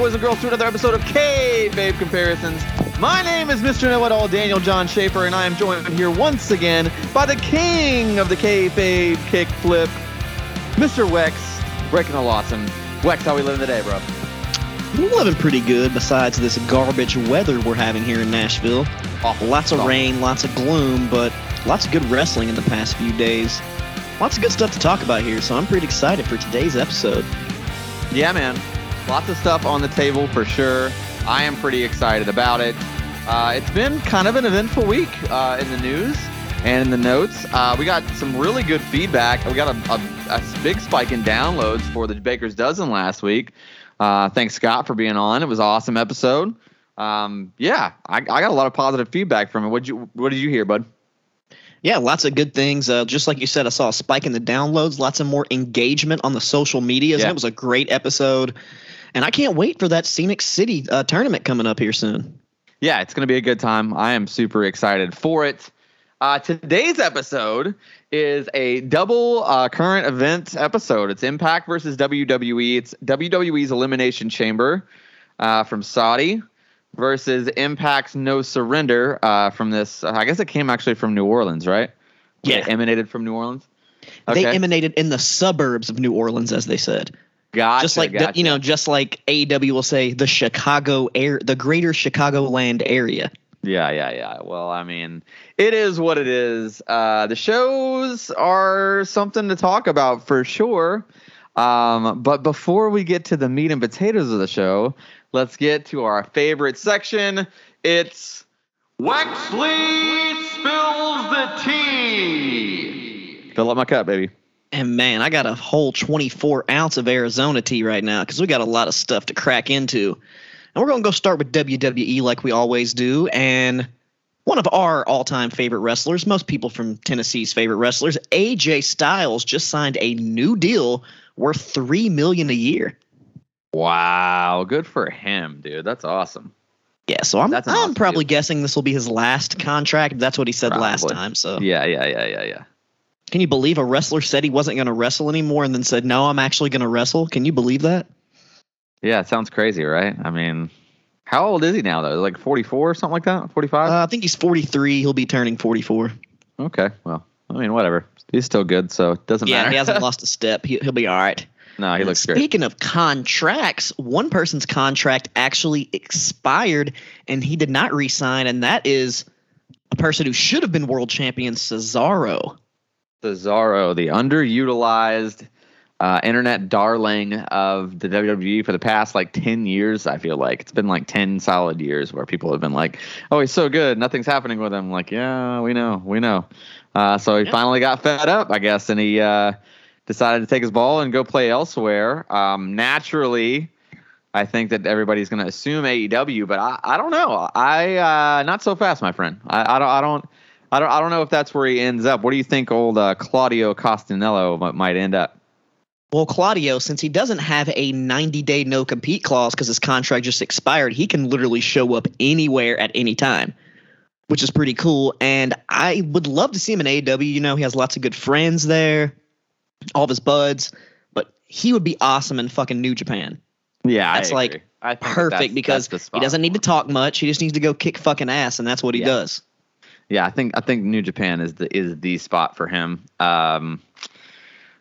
Boys and girls, to another episode of K-Babe Comparisons. My name is Mr. Know-It-All, Daniel John Schaefer, and I am joined here once again by the king of the K-Babe kickflip, Mr. Wex, breaking the Lawson. Wex, how we living today, bro? We're living pretty good besides this garbage weather we're having here in Nashville. Awful. Lots of Awful. rain, lots of gloom, but lots of good wrestling in the past few days. Lots of good stuff to talk about here, so I'm pretty excited for today's episode. Yeah, man. Lots of stuff on the table for sure. I am pretty excited about it. Uh, it's been kind of an eventful week uh, in the news and in the notes. Uh, we got some really good feedback. We got a, a, a big spike in downloads for the Baker's Dozen last week. Uh, thanks, Scott, for being on. It was an awesome episode. Um, yeah, I, I got a lot of positive feedback from it. What you What did you hear, bud? Yeah, lots of good things. Uh, just like you said, I saw a spike in the downloads, lots of more engagement on the social medias. Yeah. and It was a great episode. And I can't wait for that Scenic City uh, tournament coming up here soon. Yeah, it's going to be a good time. I am super excited for it. Uh, today's episode is a double uh, current event episode. It's Impact versus WWE. It's WWE's Elimination Chamber uh, from Saudi versus Impact's No Surrender uh, from this. I guess it came actually from New Orleans, right? Yeah. It emanated from New Orleans. They emanated in the suburbs of New Orleans, as they said. Gotcha, just like the- gotcha. you know, just like AEW will say, the Chicago air, the greater Chicagoland area. Yeah, yeah, yeah. Well, I mean, it is what it is. Uh, the shows are something to talk about for sure. Um, but before we get to the meat and potatoes of the show, let's get to our favorite section. It's Wexley spills the tea. Fill up my cup, baby. And man, I got a whole 24 ounce of Arizona tea right now because we got a lot of stuff to crack into. And we're going to go start with WWE like we always do. And one of our all time favorite wrestlers, most people from Tennessee's favorite wrestlers, AJ Styles, just signed a new deal worth 3 million a year. Wow, good for him, dude. That's awesome. Yeah, so I'm, I'm awesome probably deal. guessing this will be his last contract. That's what he said last time. So Yeah, yeah, yeah, yeah, yeah. Can you believe a wrestler said he wasn't going to wrestle anymore and then said, no, I'm actually going to wrestle? Can you believe that? Yeah, it sounds crazy, right? I mean, how old is he now though? Like 44 or something like that? 45? Uh, I think he's 43. He'll be turning 44. okay. Well, I mean, whatever. He's still good, so it doesn't Yeah, matter. Yeah, he hasn't lost a step. He, he'll be all right. no, he looks great. Speaking of contracts, one person's contract actually expired and he did not re-sign, and that is a person who should have been world champion, Cesaro. Cesaro, the underutilized uh, internet darling of the WWE for the past like 10 years, I feel like. It's been like 10 solid years where people have been like, oh, he's so good. Nothing's happening with him. Like, yeah, we know. We know. Uh, so he Yeah. finally got fed up, I guess, and he uh, decided to take his ball and go play elsewhere. Um, naturally, I think that everybody's going to assume AEW, but I, I don't know. I uh, not so fast, my friend. I, I don't. I don't. I don't. I don't know if that's where he ends up. What do you think, old uh, Claudio Castagnoli might, end up? Well, Claudio, since he doesn't have a 90 day no compete clause because his contract just expired, he can literally show up anywhere at any time, which is pretty cool. And I would love to see him in AEW. You know, he has lots of good friends there, all of his buds, but he would be awesome in fucking New Japan. Yeah, That's like. I think Perfect that's- because that's he doesn't need to talk much. He just needs to go kick fucking ass, and that's what he Yeah. does. Yeah, I think I think New Japan is the is the spot for him. Um,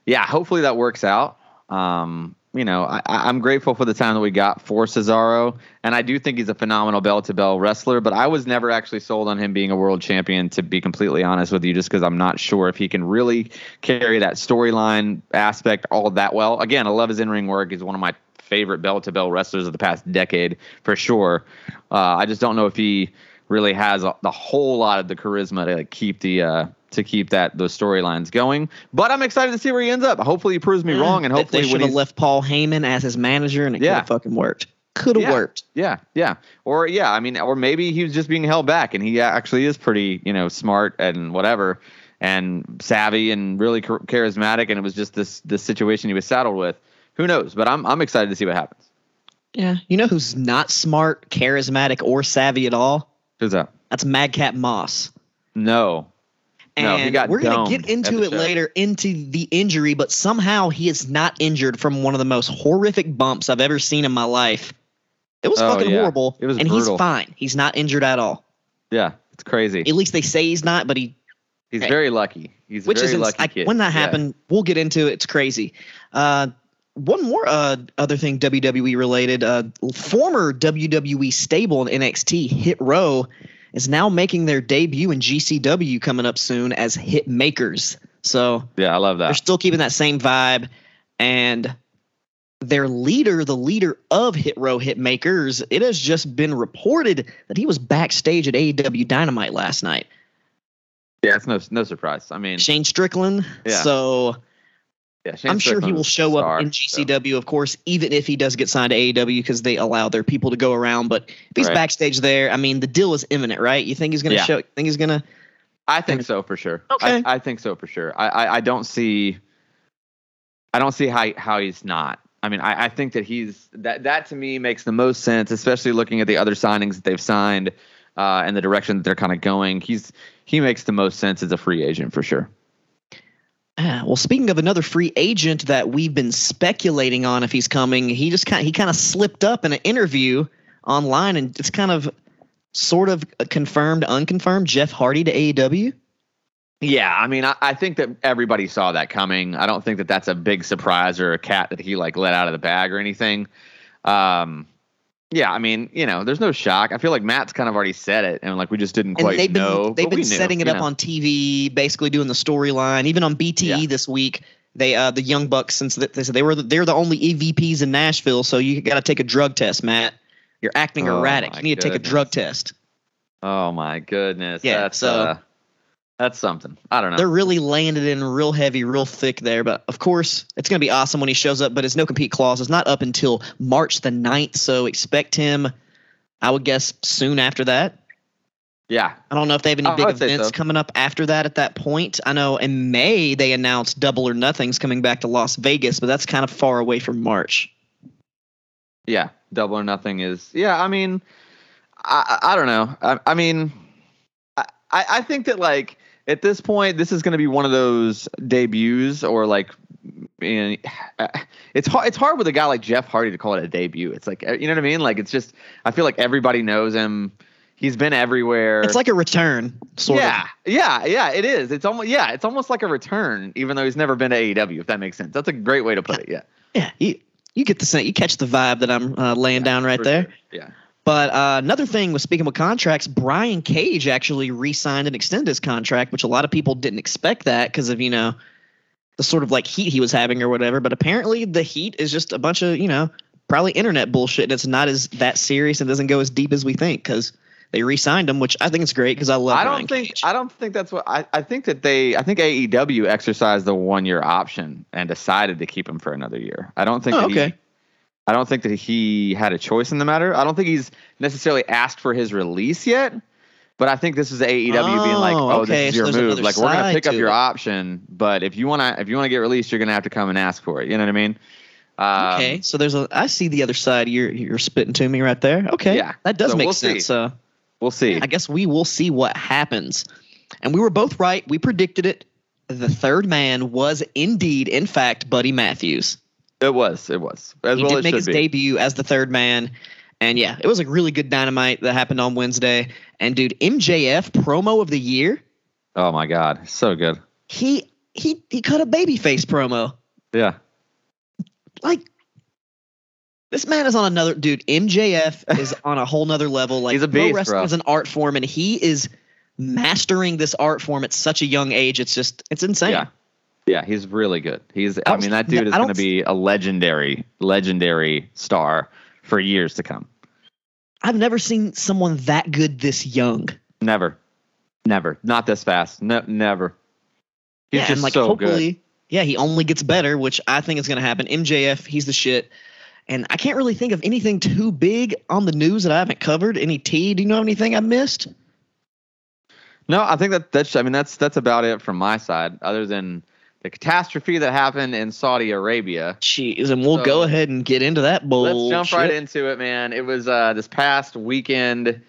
yeah, hopefully that works out. Um, you know, I, I'm grateful for the time that we got for Cesaro, and I do think he's a phenomenal bell to bell wrestler. But I was never actually sold on him being a world champion, to be completely honest with you, just because I'm not sure if he can really carry that storyline aspect all that well. Again, I love his in ring work. He's one of my favorite bell to bell wrestlers of the past decade for sure. Uh, I just don't know if he really has a, the whole lot of the charisma to like, keep the uh, to keep that those storylines going. But I'm excited to see where he ends up. Hopefully, he proves me wrong, and hopefully, they should have left Paul Heyman as his manager, and it Yeah. could have fucking worked. Could have Yeah. worked. Yeah, yeah, or yeah. I mean, or maybe he was just being held back, and he actually is pretty, you know, smart and whatever, and savvy and really charismatic, and it was just this this situation he was saddled with. Who knows? But I'm I'm excited to see what happens. Yeah. You know who's not smart, charismatic, or savvy at all? Who's that? That's Madcap Moss. No. And No, he got we're gonna get into it show. later into the injury, but somehow he is not injured from one of the most horrific bumps I've ever seen in my life. It was Oh, fucking yeah. horrible. It was and brutal. he's fine. He's not injured at all. Yeah, it's crazy. At least they say he's not, but he He's Hey. very lucky. He's which very is lucky I- when that Yeah. happened we'll get into it it's crazy uh one more uh, other thing WWE related. Uh, former WWE stable in NXT, Hit Row, is now making their debut in GCW coming up soon as Hit Makers. So Yeah, I love that. they're still keeping that same vibe. And their leader, the leader of Hit Row Hit Makers, it has just been reported that he was backstage at AEW Dynamite last night. Yeah, it's no no surprise. I mean, Shane Strickland. Yeah. So yeah, Shane I'm sure he will show up star, in so. GCW, of course, even if he does get signed to AEW because they allow their people to go around. But if he's Right. backstage there, I mean, the deal is imminent, right? You think he's going to Yeah. show? Think he's going to? I think so for sure. Okay. I, I think so for sure. I, I, I don't see I don't see how how he's not. I mean, I, I think that he's that that to me makes the most sense, especially looking at the other signings that they've signed uh, and the direction that they're kind of going. He's he makes the most sense as a free agent for sure. Well, speaking of another free agent that we've been speculating on if he's coming, he just kind he kind of slipped up in an interview online and it's kind of sort of confirmed, unconfirmed. Jeff Hardy to AEW. Yeah, I mean, I, I think that everybody saw that coming. I don't think that that's a big surprise or a cat that he like let out of the bag or anything. Um, yeah, I mean, you know, there's no shock. I feel like Matt's kind of already said it, and like we just didn't And quite they've been know. they've been we knew, setting it up know. on TV, basically doing the storyline. Even on BTE Yeah. this week, they uh the Young Bucks since they said they were the, they're the only EVPs in Nashville, so you got to take a drug test, Matt. You're acting Oh, erratic. You need to take a drug test. Oh my goodness. Yeah, That's, so- uh, that's something. I don't know. They're really landed in real heavy, real thick there. But of course, it's going to be awesome when he shows up. But his no compete clause is not up until March the 9th, so expect him. I would guess soon after that. yeah. I don't know if they have any big events so. coming up after that at that point. I know in May they announced Double or Nothing's coming back to Las Vegas, but that's kind of far away from March. Yeah. Double or nothing is. Yeah. I mean, I, I don't know. I, I mean, I I think that like at this point, this is going to be one of those debuts or like. In, it's hard. It's hard with a guy like Jeff Hardy to call it a debut. It's like you know what I mean. Like it's just. I feel like everybody knows him. He's been everywhere. It's like a return, sort yeah, of. yeah, yeah. Yeah. It is. It's almost yeah. It's almost like a return, even though he's never been to AEW. If that makes sense. That's a great way to put it. Yeah, Yeah, you, you get the sen- you catch the vibe that I'm uh, laying down right there. sure. Yeah. But uh, another thing was speaking with contracts, Brian Cage actually re-signed and extended his contract, which a lot of people didn't expect that because of you know the sort of like heat he was having or whatever. But apparently the heat is just a bunch of you know probably internet bullshit, and it's not as that serious and doesn't go as deep as we think because they re-signed him, which I think is great because I love. I Brian don't think Cage. I don't think that's what I, I think that they I think AEW exercised the one year option and decided to keep him for another year. I don't think Oh, that he, okay. I don't think that he had a choice in the matter. I don't think he's necessarily asked for his release yet. But I think this is AEW being like, Oh, "Oh, okay, this is your there's move. Like, we're gonna pick up your it. option, but if you wanna, if you wanna get released, you're gonna have to come and ask for it. You know what I mean? Um, Okay, so there's a I see the other side you're you're spitting to me right there. Okay, Yeah, that does so make we'll see. sense. Uh, We'll see. I guess we will see what happens. And we were both right. We predicted it. The third man was indeed, in fact, Buddy Matthews. It was. It was. As he well did it make his be. debut as the third man. And yeah, it was a really good dynamite that happened on Wednesday. And dude, MJF promo of the year, Oh my god, so good. he he he cut a babyface promo. Yeah. Like this man is on another dude. MJF is on a whole nother level. Like He's a pro wrestling bro. is an art form, and he is mastering this art form at such a young age. It's just it's insane. Yeah. Yeah, he's really good. He's I I mean that dude is going to be a legendary legendary star for years to come. I've never seen someone that good this young. Never. Never. Not this fast. No never. He's yeah, just and like so hopefully, good. yeah, he only gets better, which I think is going to happen. MJF, he's the shit. And I can't really think of anything too big on the news that I haven't covered. Any T? Do you know anything I missed? No, I think that that's I mean that's that's about it from my side other than the catastrophe that happened in Saudi Arabia. Jeez, and we'll So- go ahead and get into that bullshit. Let's jump right into it, man. It was uh this past weekend.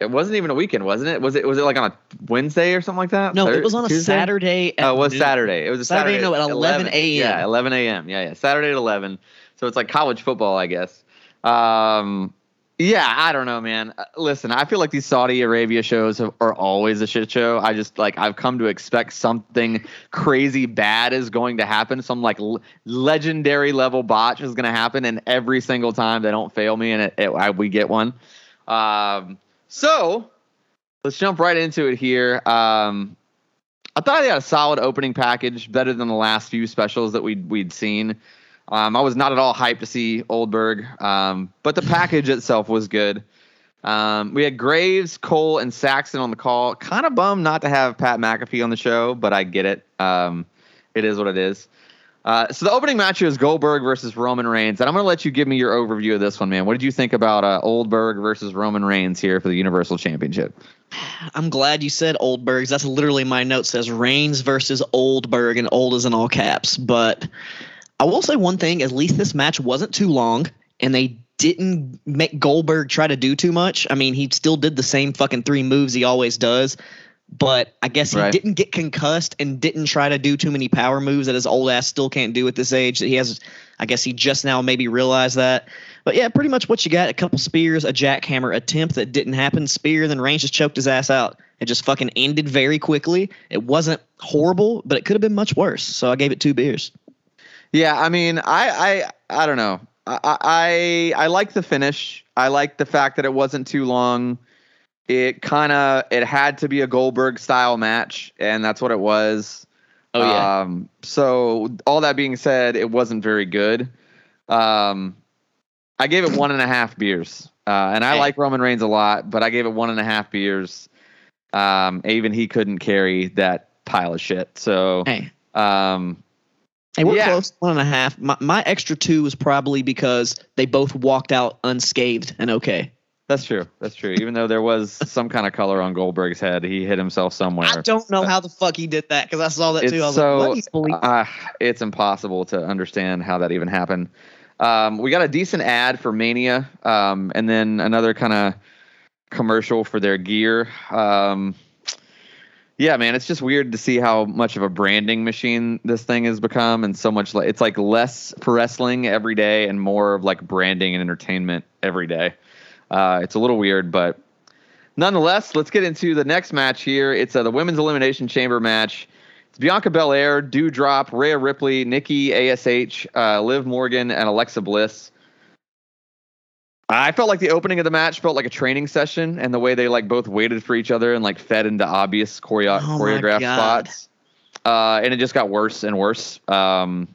It wasn't even a weekend, wasn't it? Was it was it like on a Wednesday or something like that? No, Thir- it was on a Tuesday? Saturday. At Oh, it was noon. Saturday. It was a Saturday, Saturday. no, at 11 a.m.. Yeah, 11 a.m. Yeah, yeah. Saturday at 11. So it's like college football, I guess. Um, Yeah, I don't know, man. Uh, Listen, I feel like these Saudi Arabia shows have, are always a shit show. I just like I've come to expect something crazy bad is going to happen. Some like l- legendary level botch is going to happen, and every single time they don't fail me, and it, it, I, we get one. Um, so let's jump right into it here. Um, I thought they had a solid opening package, better than the last few specials that we'd we'd seen. Um, I was not at all hyped to see Oldberg, um, but the package itself was good. Um, we had Graves, Cole, and Saxton on the call. Kind of bummed not to have Pat McAfee on the show, but I get it. Um, it is what it is. Uh, so the opening match is Goldberg versus Roman Reigns, and I'm going to let you give me your overview of this one, man. What did you think about uh, Oldberg versus Roman Reigns here for the Universal Championship? I'm glad you said Oldbergs. That's literally my note says Reigns versus Oldberg, and old is in all caps. But I will say one thing: at least this match wasn't too long, and they didn't make Goldberg try to do too much. I mean, he still did the same fucking three moves he always does. But I guess he Right. didn't get concussed and didn't try to do too many power moves that his old ass still can't do at this age. That he has, I guess he just now maybe realized that. But yeah, pretty much what you got: a couple spears, a jackhammer attempt that didn't happen, spear, then Reigns just choked his ass out. It just fucking ended very quickly. It wasn't horrible, but it could have been much worse. So I gave it two beers. Yeah, I mean, I I I don't know. I I I like the finish. I like the fact that it wasn't too long. It kind of it had to be a Goldberg style match, and that's what it was. Oh yeah, Um, so all that being said, it wasn't very good. Um, I gave it one and a half beers, uh, and I Hey. like Roman Reigns a lot, but I gave it one and a half beers. Um, even he couldn't carry that pile of shit. So, hey, um, hey, we're yeah. close. One and a half. My, my extra two was probably because they both walked out unscathed and okay. That's true. That's true. Even though there was some kind of color on Goldberg's head, he hit himself somewhere. I don't know how the fuck he did that because I saw that too. I was so like, what? Uh, it's impossible to understand how that even happened. Um, we got a decent ad for Mania, um, and then another kind of commercial for their gear. Um, yeah, man, it's just weird to see how much of a branding machine this thing has become, and so much like it's like less for wrestling every day and more of like branding and entertainment every day. Uh, it's a little weird, but nonetheless, let's get into the next match here. It's uh, the women's elimination chamber match. It's Bianca Belair, Doudrop, Rhea Ripley, Nikki Ash, uh, Liv Morgan, and Alexa Bliss. I felt like the opening of the match felt like a training session, and the way they like both waited for each other and like fed into obvious choreo- Oh choreographed spots. Uh, and it just got worse and worse. Um,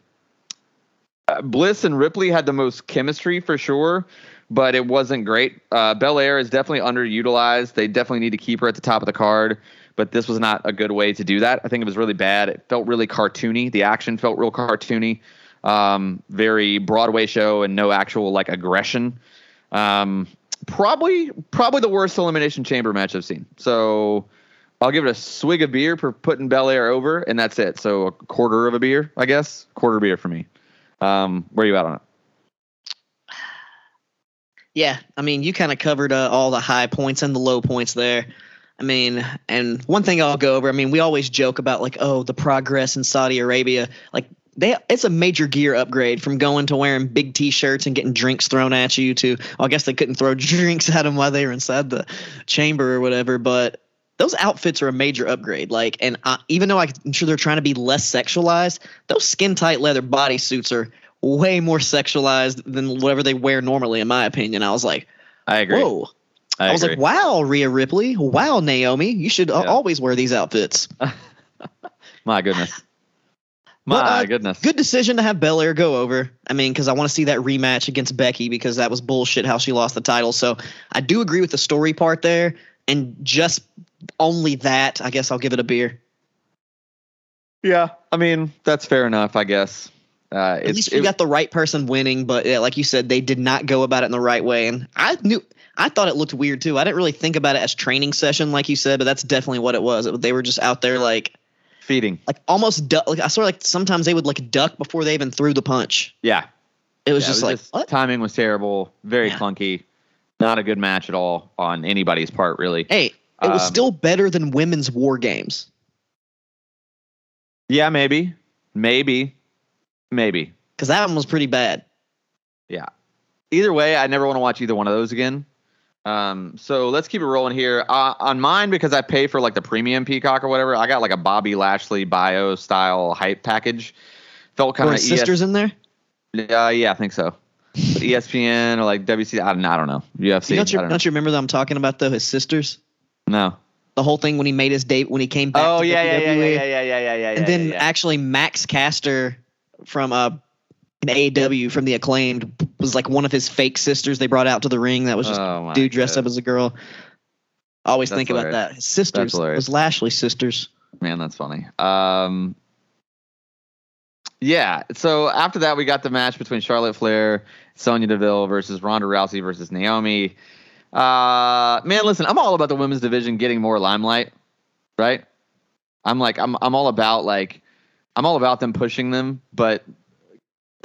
uh, Bliss and Ripley had the most chemistry for sure, but it wasn't great. Uh, Belair is definitely underutilized. They definitely need to keep her at the top of the card, but this was not a good way to do that. I think it was really bad. It felt really cartoony. The action felt real cartoony, um, very Broadway show, and no actual like aggression. Um, probably, probably the worst elimination chamber match I've seen. So. I'll give it a swig of beer for putting Belair over, and that's it. So a quarter of a beer, I guess. Quarter beer for me. Um, where are you at on it? Yeah, I mean, you kind of covered uh, all the high points and the low points there. I mean, and one thing I'll go over. I mean, we always joke about like, oh, the progress in Saudi Arabia. Like, they it's a major gear upgrade from going to wearing big T-shirts and getting drinks thrown at you to. Well, I guess they couldn't throw drinks at them while they were inside the chamber or whatever, but. Those outfits are a major upgrade. Like, and I, even though I'm sure they're trying to be less sexualized, those skin tight leather bodysuits are way more sexualized than whatever they wear normally, in my opinion. I was like, I agree. whoa. I, I, was agree. like, wow, Rhea Ripley. Wow, Naomi. You should Yeah. always wear these outfits. My goodness. My But, uh, goodness. Good decision to have Belair go over. I mean, because I want to see that rematch against Becky because that was bullshit how she lost the title. So I do agree with the story part there. And just only that, I guess I'll give it a beer. Yeah, I mean that's fair enough, I guess. Uh, At it's, least we it- got the right person winning, but yeah, like you said, they did not go about it in the right way. And I knew, I thought it looked weird too. I didn't really think about it as training session, like you said, but that's definitely what it was. It- They were just out there like, feeding. like almost duck. Like I sort of like sometimes they would like duck before they even threw the punch. Yeah, It was Yeah, just like what? timing was terrible, very Yeah. clunky, not a good match at all on anybody's part, really. Hey, it was Um, still better than women's war games Yeah, maybe, maybe, maybe. because that one was pretty bad. Yeah. Either way, I never want to watch either one of those again. Um, so let's keep it rolling here. Uh, on mine, because I pay for like the premium Peacock or whatever, I got like a Bobby Lashley bio style hype package. Felt kind of sisters in there? Uh, yeah, I think so. ESPN or like WC, I don't, I don't know. UFC. don't you don't, don't you remember that I'm talking about though? His sisters. No. The whole thing when he made his date when he came back. Oh yeah, yeah, yeah, yeah, yeah, yeah, yeah, yeah. and then yeah, yeah. actually Max Caster from uh an AW from the acclaimed was like one of his fake sisters they brought out to the ring that was just Oh, dude dressed God. up as a girl. I always That's think about that. His sisters hilarious. was Lashley's sisters. Man, that's funny. Um, yeah. So after that, we got the match between Charlotte Flair, Sonya Deville versus Ronda Rousey versus Naomi. Uh, man, listen, I'm all about the women's division getting more limelight, right? I'm like, I'm, I'm all about like, I'm all about them pushing them, but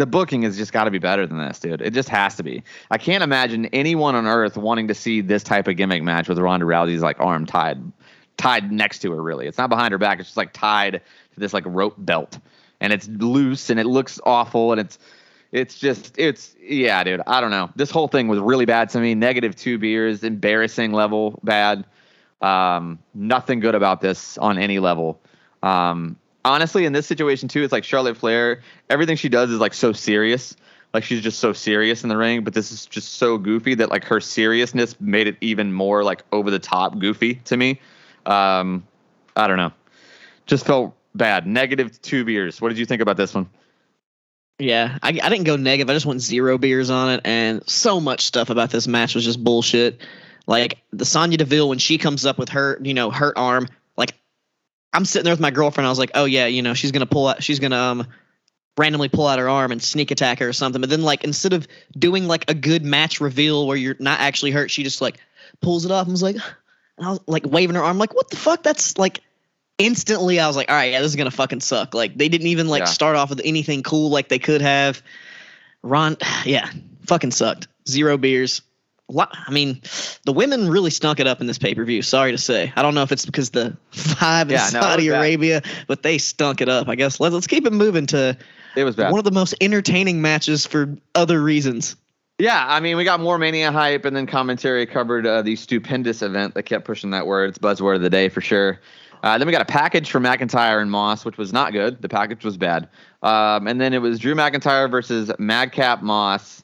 the booking has just got to be better than this, dude. It just has to be. I can't imagine anyone on earth wanting to see this type of gimmick match with Ronda Rousey's like arm tied, tied next to her. Really, it's not behind her back. It's just like tied to this like rope belt, and it's loose and it looks awful and it's, it's just it's yeah, dude. I don't know. This whole thing was really bad to me. Negative two beers, embarrassing level bad. Um, nothing good about this on any level. Um, honestly, in this situation too, it's like Charlotte Flair. Everything she does is like so serious. Like she's just so serious in the ring, but this is just so goofy that like her seriousness made it even more like over the top goofy to me. Um, I don't know. Just felt bad. Negative two beers. What did you think about this one? Yeah, I, I didn't go negative. I just went zero beers on it, and so much stuff about this match was just bullshit. Like the Sonya Deville when she comes up with her, you know, hurt arm. I'm sitting there with my girlfriend. I was like, oh yeah, you know, she's gonna pull out. She's gonna um randomly pull out her arm and sneak attack her or something. But then like instead of doing like a good match reveal where you're not actually hurt, she just like pulls it off and was like, and I was like waving her arm. Like what the fuck? That's like instantly I was like, all right, yeah, this is gonna fucking suck. Like they didn't even like Yeah. start off with anything cool like they could have. Ron, yeah, fucking sucked. Zero beers. I mean, the women really stunk it up in this pay per view. Sorry to say. I don't know if it's because the vibe in Yeah, no, Saudi. Arabia, but they stunk it up. I guess let's let's keep it moving to It was bad. one of the most entertaining matches for other reasons. Yeah, I mean, we got more Mania hype, and then commentary covered uh, the stupendous event that kept pushing that word. It's buzzword of the day for sure. Uh, then we got a package for McIntyre and Moss, which was not good. The package was bad. Um, and then it was Drew McIntyre versus Madcap Moss.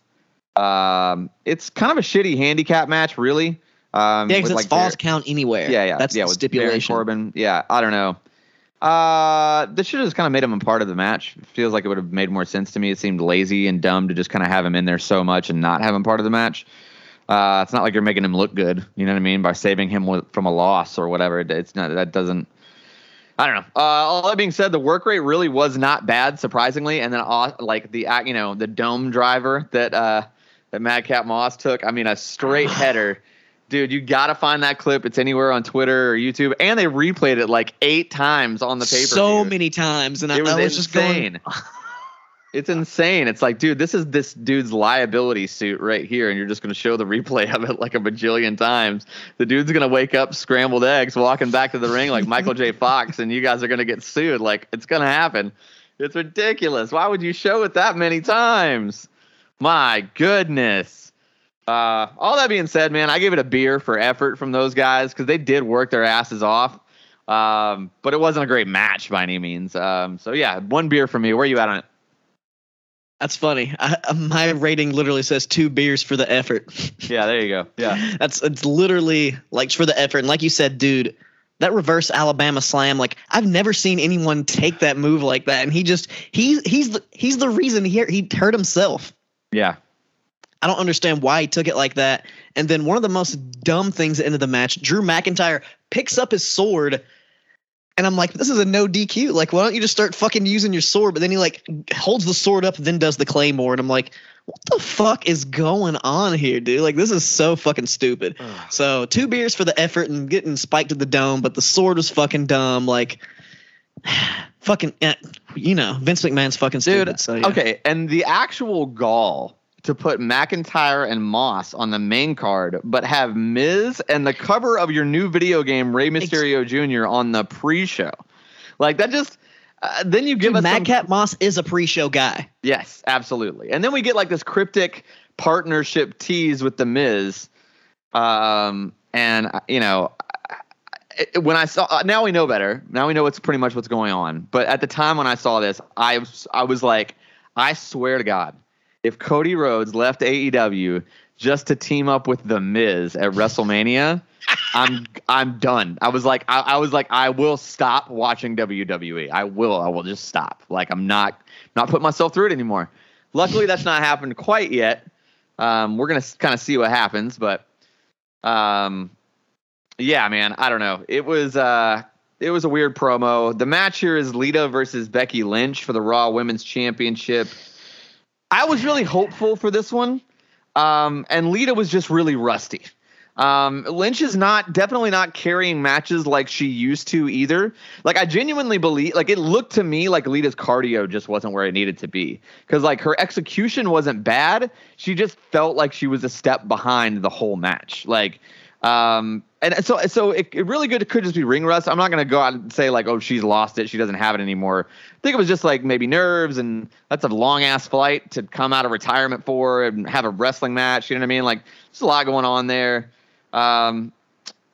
Um, it's kind of a shitty handicap match, really. Um, Yeah, because like, it's falls Bar- count anywhere. yeah, yeah, that's yeah. the with Baron stipulation. Corbin. Yeah, I don't know. Uh, this should have just kind of made him a part of the match. It feels like it would have made more sense to me. It seemed lazy and dumb to just kind of have him in there so much and not have him part of the match. Uh, it's not like you're making him look good. You know what I mean? By saving him with, from a loss or whatever. It- It's not. That doesn't. I don't know. Uh, all that being said, the work rate really was not bad, surprisingly. And then, uh, like the act, you know, the dome driver that uh, that Madcap Moss took. I mean, a straight header, dude. You gotta find that clip. It's anywhere on Twitter or YouTube, and they replayed it like eight times on the paper. so many times, and I, was I was just going. it's insane. It's like, dude, this is this dude's liability suit right here, and you're just going to show the replay of it like a bajillion times. The dude's going to wake up scrambled eggs, walking back to the ring like Michael J. Fox, and you guys are going to get sued. Like, it's going to happen. It's ridiculous. Why would you show it that many times? My goodness. Uh, all that being said, man, I gave it a beer for effort from those guys because they did work their asses off. Um, but it wasn't a great match by any means. Um, so yeah, one beer for me. Where are you at on it? That's funny. I, uh, my rating literally says two beers for the effort. Yeah, there you go. Yeah. That's it's literally like for the effort. And like you said, dude, that reverse Alabama slam, like I've never seen anyone take that move like that. And he just he's he's the he's the reason he he hurt himself. Yeah. I don't understand why he took it like that. And then one of the most dumb things at the end of the match, Drew McIntyre picks up his sword. And I'm like, this is a no DQ. Like, why don't you just start fucking using your sword? But then he like holds the sword up, then does the claymore, and I'm like, what the fuck is going on here, dude? Like, this is so fucking stupid. So two beers for the effort and getting spiked to the dome, but the sword was fucking dumb. Like, fucking, eh, you know, Vince McMahon's fucking stupid. Dude, so, yeah. okay. And the actual gall to put McIntyre and Moss on the main card, but have Miz and the cover of your new video game, Rey Mysterio Jr., on the pre show. Like, that just. Uh, then you give Dude, us some- Madcap Moss is a pre-show guy. Yes, absolutely. And then we get like this cryptic partnership tease with the Miz. Um, and you know, when I saw uh, now we know better. Now we know what's pretty much what's going on. But at the time when I saw this, I was I was like, I swear to God, if Cody Rhodes left AEW just to team up with The Miz at WrestleMania, I'm I'm done. I was like I, I, was like I will stop watching WWE. I will. I will just stop. Like I'm not not putting myself through it anymore. Luckily, that's not happened quite yet. Um, we're gonna kind of see what happens, but um, yeah, man, I don't know. It was uh it was a weird promo. The match here is Lita versus Becky Lynch for the Raw Women's Championship. I was really hopeful for this one. Um, and Lita was just really rusty. Um, Lynch is not definitely not carrying matches like she used to either. Like I genuinely believe, like it looked to me like Lita's cardio just wasn't where it needed to be because like her execution wasn't bad. She just felt like she was a step behind the whole match. Like um, and so so it, it really good. It could just be ring rust. I'm not gonna go out and say like, oh, she's lost it. She doesn't have it anymore. I think it was just like maybe nerves, and that's a long ass flight to come out of retirement for and have a wrestling match. You know what I mean? Like, there's a lot going on there. Um,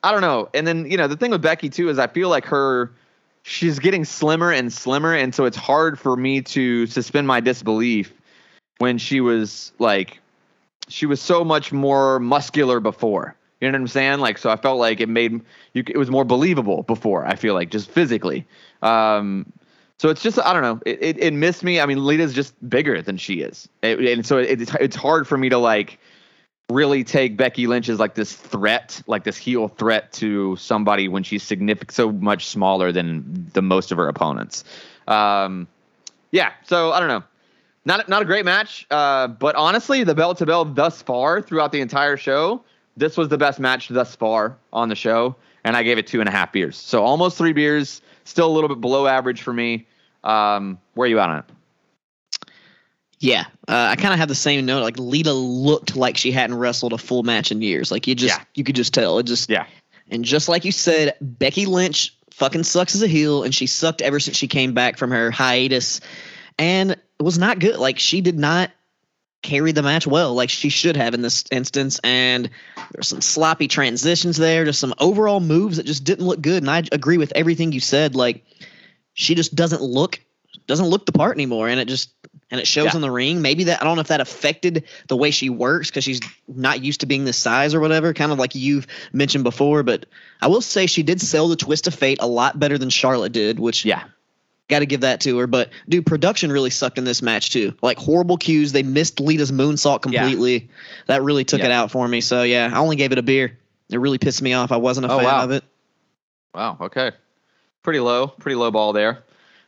I don't know. And then you know the thing with Becky too is I feel like her she's getting slimmer and slimmer, and so it's hard for me to suspend my disbelief when she was like she was so much more muscular before you know what I'm saying? Like, so I felt like it made you, it was more believable before. I feel like just physically. Um, so it's just I don't know. It, it, it missed me. I mean, Lita's just bigger than she is, it, and so it, it's it's hard for me to like really take Becky Lynch as like this threat, like this heel threat to somebody when she's significant, so much smaller than the most of her opponents. Um, yeah. So I don't know. Not not a great match, uh, but honestly, the bell to bell thus far throughout the entire show this was the best match thus far on the show, and I gave it two and a half beers. So almost three beers, still a little bit below average for me. Um, where are you at on it? Yeah, uh, I kind of have the same note. Like Lita looked like she hadn't wrestled a full match in years. Like you just, yeah. you could just tell. It just, yeah. And just like you said, Becky Lynch fucking sucks as a heel, and she sucked ever since she came back from her hiatus, and it was not good. Like she did not carry the match well, like she should have in this instance. And there's some sloppy transitions there, just some overall moves that just didn't look good. And I agree with everything you said. Like she just doesn't look doesn't look the part anymore, and it just and it shows yeah. in the ring. Maybe that I don't know if that affected the way she works because she's not used to being this size or whatever. Kind of like you've mentioned before, but I will say she did sell the twist of fate a lot better than Charlotte did, which yeah Got to give that to her. But dude, production really sucked in this match too. Like horrible cues. They missed Lita's moonsault completely. Yeah. That really took yeah. it out for me. So yeah, I only gave it a beer. It really pissed me off. I wasn't a oh, fan wow. of it. Wow. Okay. Pretty low. Pretty low ball there.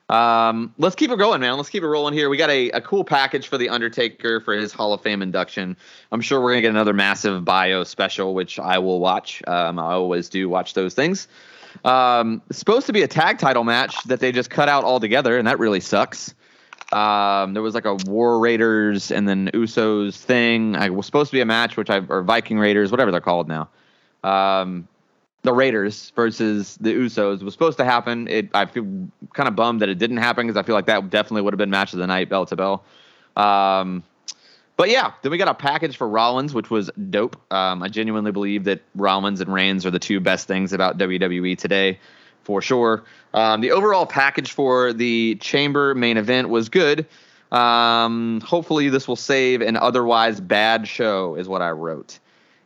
Um, let's keep it going, man. Let's keep it rolling here. We got a, a cool package for the Undertaker for his Hall of Fame induction. I'm sure we're gonna get another massive bio special, which I will watch. Um, I always do watch those things. Um, supposed to be a tag title match that they just cut out altogether, and that really sucks. Um, there was like a War Raiders and then Usos thing. I was supposed to be a match, which I or Viking Raiders, whatever they're called now. Um, the Raiders versus the Usos was supposed to happen. It I feel kind of bummed that it didn't happen because I feel like that definitely would have been match of the night, bell to bell. Um, but yeah, then we got a package for Rollins, which was dope. Um, I genuinely believe that Rollins and Reigns are the two best things about WWE today, for sure. Um, the overall package for the Chamber main event was good. Um, hopefully, this will save an otherwise bad show, is what I wrote.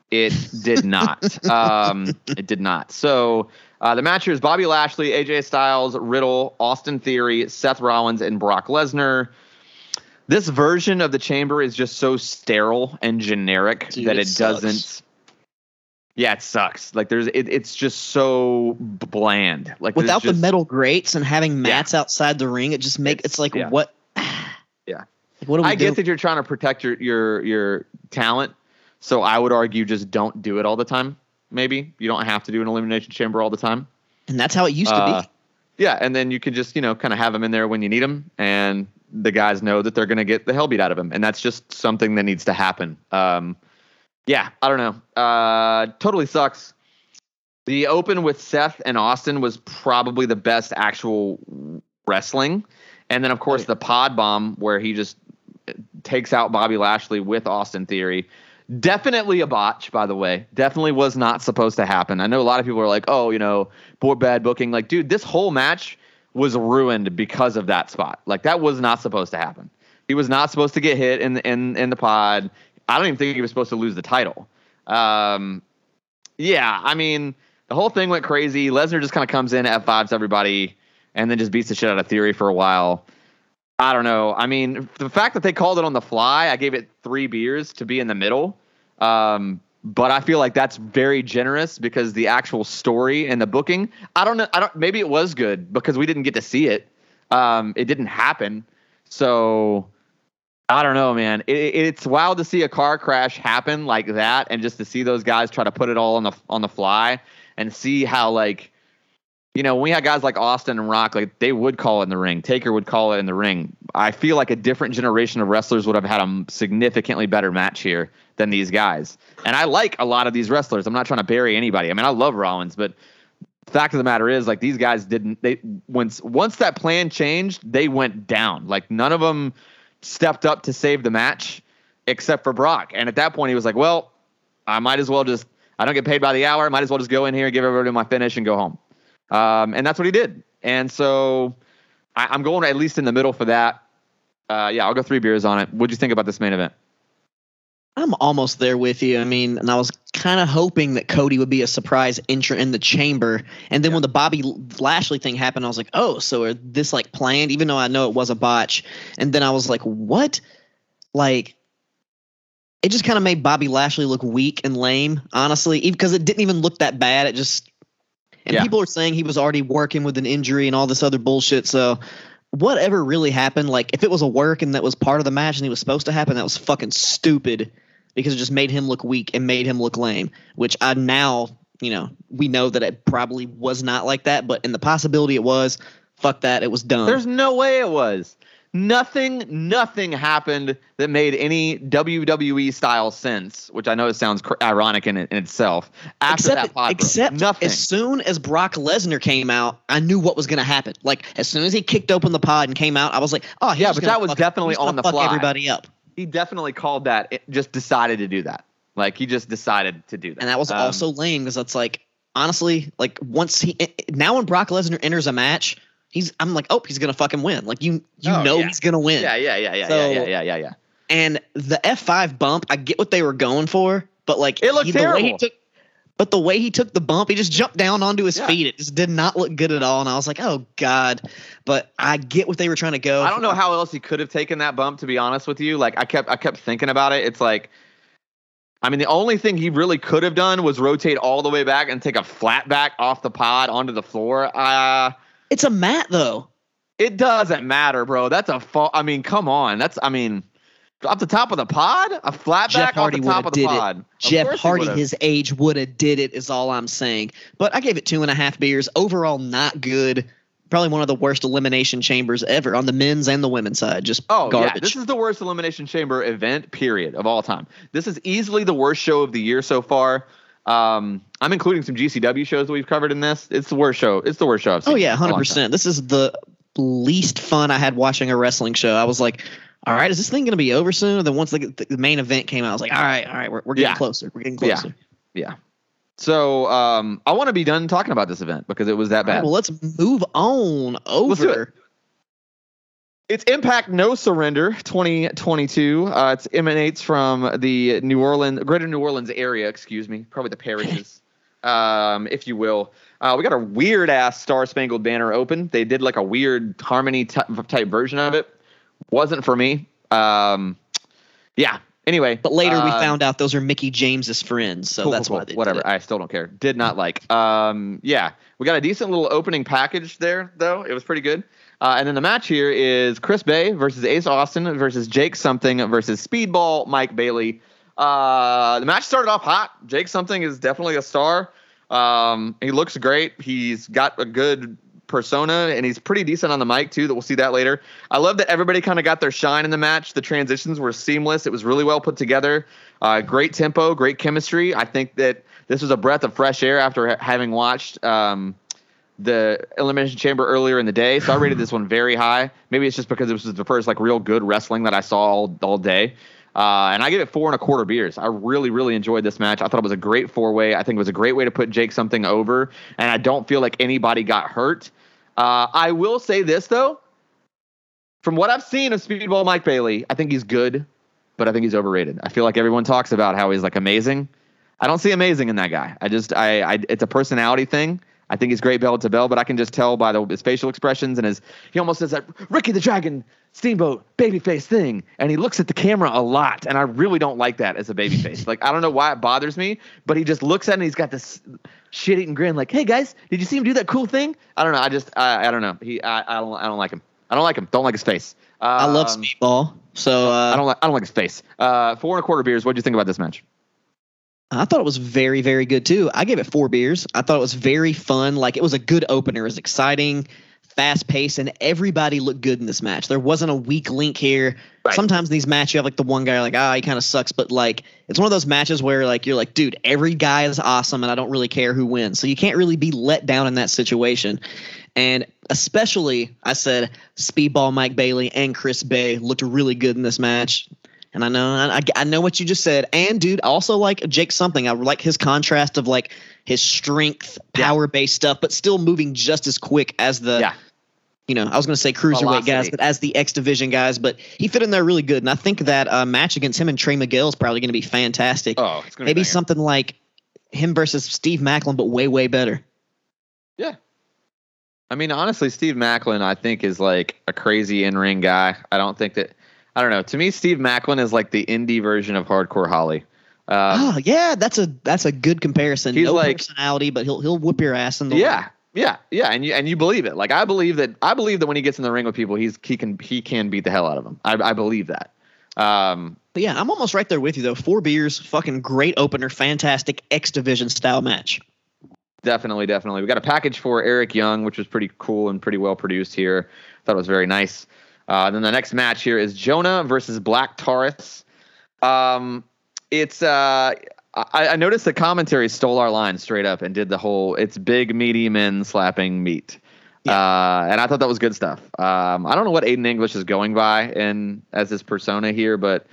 It did not. um, it did not. So uh, the match is Bobby Lashley, AJ Styles, Riddle, Austin Theory, Seth Rollins, and Brock Lesnar this version of the chamber is just so sterile and generic Dude, that it, it doesn't yeah it sucks. Like there's it, it's just so bland. Like without just, the metal grates and having mats yeah. outside the ring it just makes it's, it's like yeah. what? Yeah. Like, what do we i do? get that you're trying to protect your your your talent so i would argue just don't do it all the time maybe. You don't have to do an elimination chamber all the time. And that's how it used uh, to be. Yeah and then you can just you know kind of have them in there when you need them and the guys know that they're going to get the hell beat out of him, and that's just something that needs to happen. Um, yeah, I don't know. Uh, totally sucks. The open with Seth and Austin was probably the best actual wrestling, and then of course the pod bomb where he just takes out Bobby Lashley with Austin Theory. Definitely a botch, by the way. Definitely was not supposed to happen. I know a lot of people are like, "Oh, you know, poor bad booking." Like, dude, this whole match was ruined because of that spot. Like, that was not supposed to happen. He was not supposed to get hit in in in the pod. I don't even think he was supposed to lose the title. Um, yeah, I mean, the whole thing went crazy. Lesnar just kind of comes in, F5s everybody, and then just beats the shit out of Theory for a while. I don't know. I mean, the fact that they called it on the fly, I gave it three beers to be in the middle. Um, but I feel like that's very generous because the actual story and the booking, I don't know. I don't. Maybe it was good because we didn't get to see it. Um, it didn't happen. So I don't know, man. It, it's wild to see a car crash happen like that, and just to see those guys try to put it all on the on the fly, and see how like, you know, when we had guys like Austin and Rock, like they would call it in the ring. Taker would call it in the ring. I feel like a different generation of wrestlers would have had a significantly better match here than these guys. And I like a lot of these wrestlers. I'm not trying to bury anybody. I mean, I love Rollins, but fact of the matter is, like these guys didn't. They once once that plan changed, they went down. Like none of them stepped up to save the match, except for Brock. And at that point, he was like, "Well, I might as well just. I don't get paid by the hour. I might as well just go in here, give everybody my finish, and go home." Um, and that's what he did. And so I, am going at least in the middle for that. Uh, yeah, I'll go three beers on it. What'd you think about this main event? I'm almost there with you. I mean, and I was kind of hoping that Cody would be a surprise entrant in the chamber. And then yeah. when the Bobby Lashley thing happened, I was like, oh, so are this like planned? Even though I know it was a botch. And then I was like, what? Like, it just kind of made Bobby Lashley look weak and lame, honestly, because it didn't even look that bad. It just, and yeah. people are saying he was already working with an injury and all this other bullshit. So whatever really happened, like if it was a work and that was part of the match and it was supposed to happen, that was fucking stupid because it just made him look weak and made him look lame. Which I now, you know, we know that it probably was not like that, but in the possibility it was, fuck that, it was done. There's no way it was. Nothing, nothing happened that made any WWE style sense, which I know it sounds cr- ironic in, in itself. After except, that pod, except nothing. as soon as Brock Lesnar came out, I knew what was going to happen. Like as soon as he kicked open the pod and came out, I was like, oh yeah, but that was definitely on the fly. Everybody up. He definitely called that. It just decided to do that. Like he just decided to do that. And that was um, also lame because that's like honestly, like once he now when Brock Lesnar enters a match he's I'm like, oh, he's gonna fucking win. Like you you oh, know yeah. he's gonna win. Yeah, yeah, yeah, yeah, so, yeah, yeah, yeah, yeah. And the F5 bump, I get what they were going for, but like it looked he, terrible. The way he took, but the way he took the bump, he just jumped down onto his yeah. feet. It just did not look good at all. And I was like, oh god. But I get what they were trying to go. I don't know how else he could have taken that bump. To be honest with you, like I kept I kept thinking about it. It's like. I mean, the only thing he really could have done was rotate all the way back and take a flat back off the pod onto the floor. Uh, it's a mat, though. It doesn't matter, bro. That's a fall. I mean, come on. That's I mean, off the top of the pod, a flat Jeff Hardy off the top of the pod. It. Jeff Hardy, his age, would have did it. Is all I'm saying. But I gave it two and a half beers. Overall, not good. Probably one of the worst elimination chambers ever on the men's and the women's side. Just oh garbage. yeah, this is the worst elimination chamber event period of all time. This is easily the worst show of the year so far. Um, I'm including some GCW shows that we've covered in this. It's the worst show. It's the worst show. oh yeah, hundred percent. This is the least fun I had watching a wrestling show. I was like, all right, is this thing going to be over soon? And then once the, the, main event came out, I was like, all right, all right, we're, we're getting yeah. closer. We're getting closer. Yeah. yeah. So um, I want to be done talking about this event because it was that bad. Right, well, let's move on over. It. It's Impact No Surrender 2022. Uh, it emanates from the New Orleans, Greater New Orleans area, excuse me, probably the parishes, um, if you will. Uh, we got a weird ass Star Spangled Banner open. They did like a weird harmony t- type version of it. Wasn't for me. Um, yeah. Anyway, but later uh, we found out those are Mickie James's friends, so cool, that's cool, why they whatever. I still don't care. Did not like. Um, yeah, we got a decent little opening package there, though. It was pretty good. Uh, and then the match here is Chris Bey versus Ace Austin versus Jake Something versus Speedball Mike Bailey. Uh, the match started off hot. Jake Something is definitely a star. Um, he looks great. He's got a good persona and he's pretty decent on the mic too that we'll see that later i love that everybody kind of got their shine in the match the transitions were seamless it was really well put together uh, great tempo great chemistry i think that this was a breath of fresh air after ha- having watched um, the elimination chamber earlier in the day so i rated this one very high maybe it's just because it was the first like real good wrestling that i saw all, all day Uh, and I give it four and a quarter beers. I really, really enjoyed this match. I thought it was a great four way. I think it was a great way to put Jake something over, and I don't feel like anybody got hurt. Uh, I will say this though, from what I've seen of Speedball Mike Bailey, I think he's good, but I think he's overrated. I feel like everyone talks about how he's like amazing. I don't see amazing in that guy. I just, I, I it's a personality thing. I think he's great bell to bell, but I can just tell by the, his facial expressions and his he almost does that Ricky the Dragon Steamboat babyface thing, and he looks at the camera a lot, and I really don't like that as a babyface. like I don't know why it bothers me, but he just looks at it and he's got this shit eating grin, like, "Hey guys, did you see him do that cool thing?" I don't know. I just I, I don't know. He I, I don't I don't like him. I don't like him. Don't like his face. Um, I love Speedball. So uh, I don't like I don't like his face. Uh, four and a quarter beers. What do you think about this match? I thought it was very, very good too. I gave it four beers. I thought it was very fun. Like it was a good opener. It was exciting, fast paced, and everybody looked good in this match. There wasn't a weak link here. Right. Sometimes in these matches you have like the one guy like, ah, he kind of sucks, but like it's one of those matches where like you're like, dude, every guy is awesome, and I don't really care who wins. So you can't really be let down in that situation. And especially, I said, Speedball Mike Bailey and Chris Bey looked really good in this match. And I know I, I know what you just said. And dude, I also like Jake something. I like his contrast of like his strength, power based stuff, but still moving just as quick as the Yeah. you know, I was going to say cruiserweight guys, but as the X division guys, but he fit in there really good. And I think that uh, match against him and Trey Miguel is probably going to be fantastic. Oh, it's gonna Maybe be something like him versus Steve Maclin, but way, way better. Yeah. I mean, honestly, Steve Maclin, I think, is like a crazy in ring guy. I don't think that. I don't know. To me, Steve Maclin is like the indie version of Hardcore Holly. Uh, oh yeah, that's a that's a good comparison. He's no like- personality, but he'll he'll whoop your ass in the yeah, yeah, yeah, and you and you believe it. Like I believe that. I believe that when he gets in the ring with people, he's he can he can beat the hell out of them. I, I believe that. Um, But yeah, I'm almost right there with you though. Four beers, fucking great opener, fantastic X division style match. Definitely, definitely. We got a package for Eric Young, which was pretty cool and pretty well produced here. Thought it was very nice. Uh, then the next match here is Jonah versus Black Taurus. Um, it's uh, I, I noticed the commentary stole our line straight up and did the whole "it's big meaty men slapping meat," uh, and I thought that was good stuff. Um, I don't know what Aiden English is going by in as his persona here, but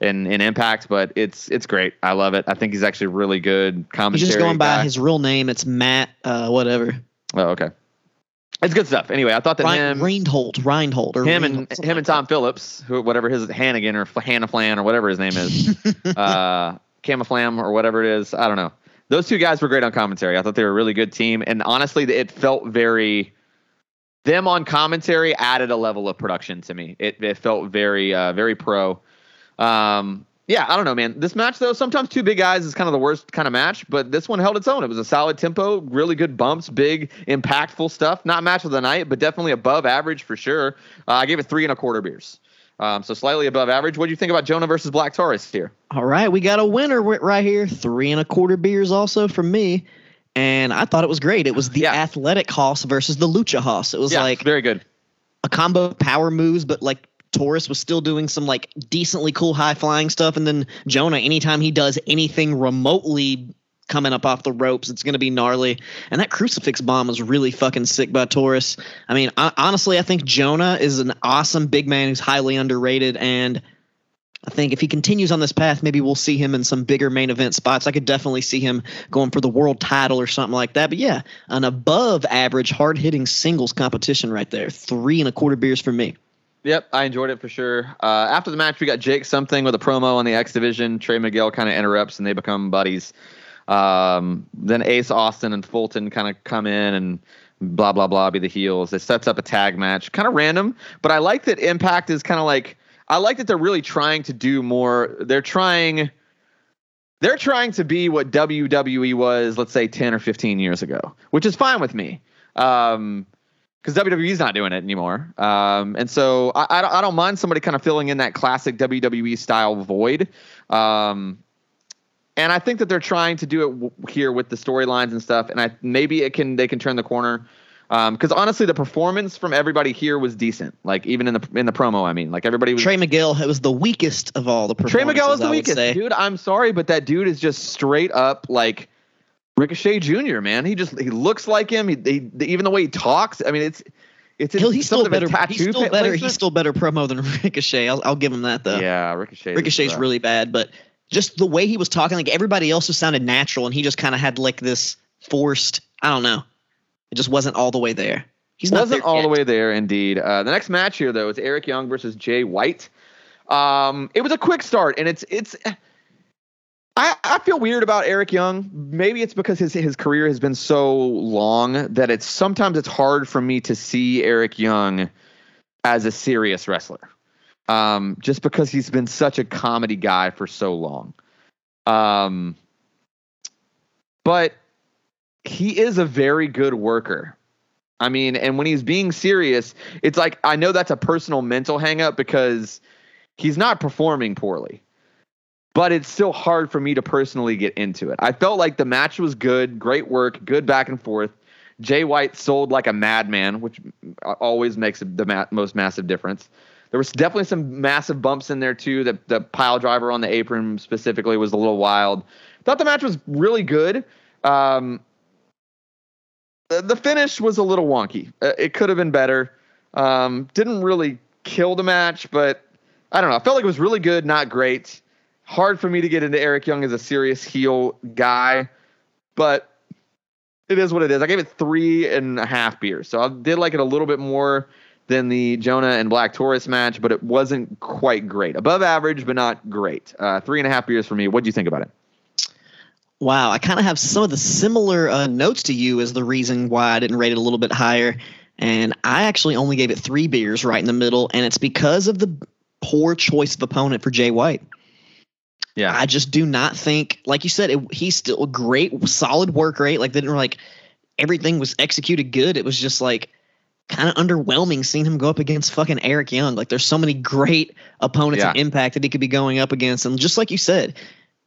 in in Impact, but it's it's great. I love it. I think he's actually really good commentary. He's just going by his real name. It's Matt, uh, whatever. Oh, okay. It's good stuff. Anyway, I thought that Rein, him, Reinhold, Reinhold, or him Reinhold, and him and Tom Phillips, who whatever his Hannigan or Hannah Flan or whatever his name is, uh, Camaflam or whatever it is, I don't know. Those two guys were great on commentary. I thought they were a really good team, and honestly, it felt very. Them on commentary added a level of production to me. It it felt very uh, very pro. Um, yeah, I don't know, man. This match though, sometimes two big guys is kind of the worst kind of match, but this one held its own. It was a solid tempo, really good bumps, big, impactful stuff. Not match of the night, but definitely above average for sure. Uh, I gave it three and a quarter beers, um, so slightly above average. What do you think about Jonah versus Black Taurus here? All right, we got a winner right here. Three and a quarter beers also from me. And I thought it was great. It was the Yeah. athletic Hoss versus the Lucha Hoss. It was yeah, like very good. a combo of power moves, but like Taurus was still doing some like decently cool high flying stuff. And then Jonah, anytime he does anything remotely coming up off the ropes, it's going to be gnarly. And that crucifix bomb was really fucking sick by Taurus. I mean, I, honestly, I think Jonah is an awesome big man who's highly underrated. And I think if he continues on this path, maybe we'll see him in some bigger main event spots. I could definitely see him going for the world title or something like that. But yeah, an above average, hard hitting singles competition right there. Three and a quarter beers for me. Yep, I enjoyed it for sure. Uh, after the match, we got Jake something with a promo on the X Division. Trey Miguel kind of interrupts and they become buddies. Um, then Ace Austin and Fulton kind of come in and blah blah blah be the heels. It sets up a tag match, kind of random, but I like that Impact is kind of like I like that they're really trying to do more. They're trying. They're trying to be what WWE was, let's say, ten or fifteen years ago, which is fine with me. Um, because WWE's not doing it anymore. Um, and so I, I, don't, I don't mind somebody kind of filling in that classic WWE style void. Um, and I think that they're trying to do it w- here with the storylines and stuff. And I maybe it can they can turn the corner. Because honestly, the performance from everybody here was decent. Like even in the in the promo, I mean, like everybody was. Trey Miguel. it was the weakest of all the Trey Miguel is the I weakest, dude. I'm sorry, but that dude is just straight up like Ricochet Jr. Man, he just he looks like him. He, he even the way he talks. I mean, it's It's He'll, he's still of better. He's still better. placement. He's still better promo than Ricochet. I'll, I'll give him that though. yeah, Ricochet. is, Ricochet's uh, really bad, but just the way he was talking, like everybody else just sounded natural, and he just kind of had like this forced. I don't know. It just wasn't all the way there. He's not wasn't all yet. the way there, indeed. Uh, the next match here, though, is Eric Young versus Jay White. Um, it was a quick start, and it's it's. I, I feel weird about Eric Young. Maybe it's because his his career has been so long that it's sometimes it's hard for me to see Eric Young as a serious wrestler. Um, just because he's been such a comedy guy for so long. Um, but he is a very good worker. I mean, and when he's being serious, it's like I know that's a personal mental hangup because he's not performing poorly. But it's still hard for me to personally get into it. I felt like the match was good, great work, good back and forth. Jay White sold like a madman, which always makes the ma- most massive difference. There was definitely some massive bumps in there too. The the pile driver on the apron specifically was a little wild. Thought the match was really good. Um, the, the finish was a little wonky. Uh, it could have been better. Um, didn't really kill the match, but I don't know. I felt like it was really good, not great. Hard for me to get into Eric Young as a serious heel guy, but it is what it is. I gave it three and a half beers, so I did like it a little bit more than the Jonah and Black Taurus match, but it wasn't quite great. Above average, but not great. Uh, three and a half beers for me. What do you think about it? Wow, I kind of have some of the similar uh, notes to you as the reason why I didn't rate it a little bit higher. And I actually only gave it three beers right in the middle, and it's because of the poor choice of opponent for Jay White. Yeah, I just do not think, like you said, it, he's still a great, solid work rate. Like, they didn't like everything was executed good. It was just like kind of underwhelming seeing him go up against fucking Eric Young. Like, there's so many great opponents Yeah. and impact that he could be going up against. And just like you said,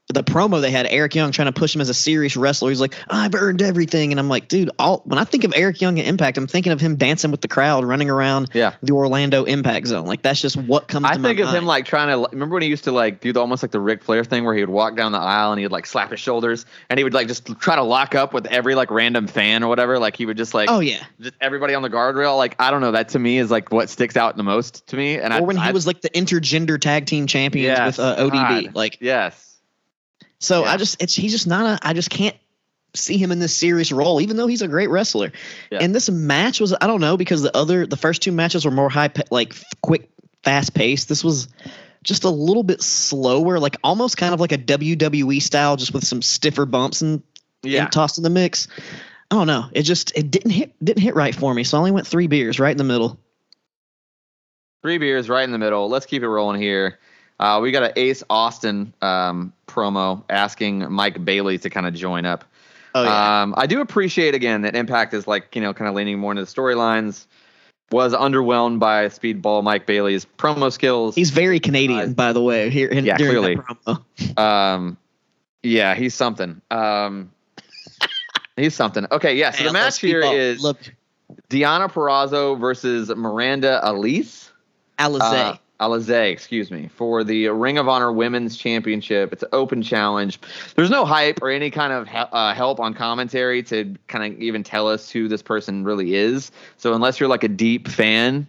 the promo they had Eric Young trying to push him as a serious wrestler. He's like, I've earned everything, and I'm like, dude, all when I think of Eric Young and Impact, I'm thinking of him dancing with the crowd, running around yeah. the Orlando Impact Zone. Like that's just what comes. To mind." I think of him like trying to remember when he used to like do the almost like the Ric Flair thing where he would walk down the aisle and he'd like slap his shoulders and he would like just try to lock up with every like random fan or whatever. Like he would just like Oh yeah. just everybody on the guardrail. Like I don't know. That to me is like what sticks out the most to me. And I, or when he I- was like the intergender tag team champions Yes, with uh, ODB. God. Like yes, so, Yeah. I just it's he's just not a. I just can't see him in this serious role, even though he's a great wrestler. Yeah. And this match was I don't know because the other the first two matches were more high like quick fast paced. This was just a little bit slower, like almost kind of like a WWE style, just with some stiffer bumps and, yeah. and tossed in the mix. I don't know. It just it didn't hit didn't hit right for me. So I only went three beers right in the middle. Three beers right in the middle. Let's keep it rolling here. Uh, we got an Ace Austin um, promo asking Mike Bailey to kind of join up. Oh yeah. Um, I do appreciate again that Impact is like you know kind of leaning more into the storylines. Was underwhelmed by Speedball Mike Bailey's promo skills. He's very Canadian, Uh, by the way. Here, in, yeah, clearly. um, yeah, he's something. Um, he's something. Okay, yeah. So the match here is Love Deonna Purrazzo versus Miranda Elise. Alizé. Uh, Alizé, excuse me, for the Ring of Honor Women's Championship. It's an open challenge. There's no hype or any kind of uh, help on commentary to kind of even tell us who this person really is. So unless you're like a deep fan,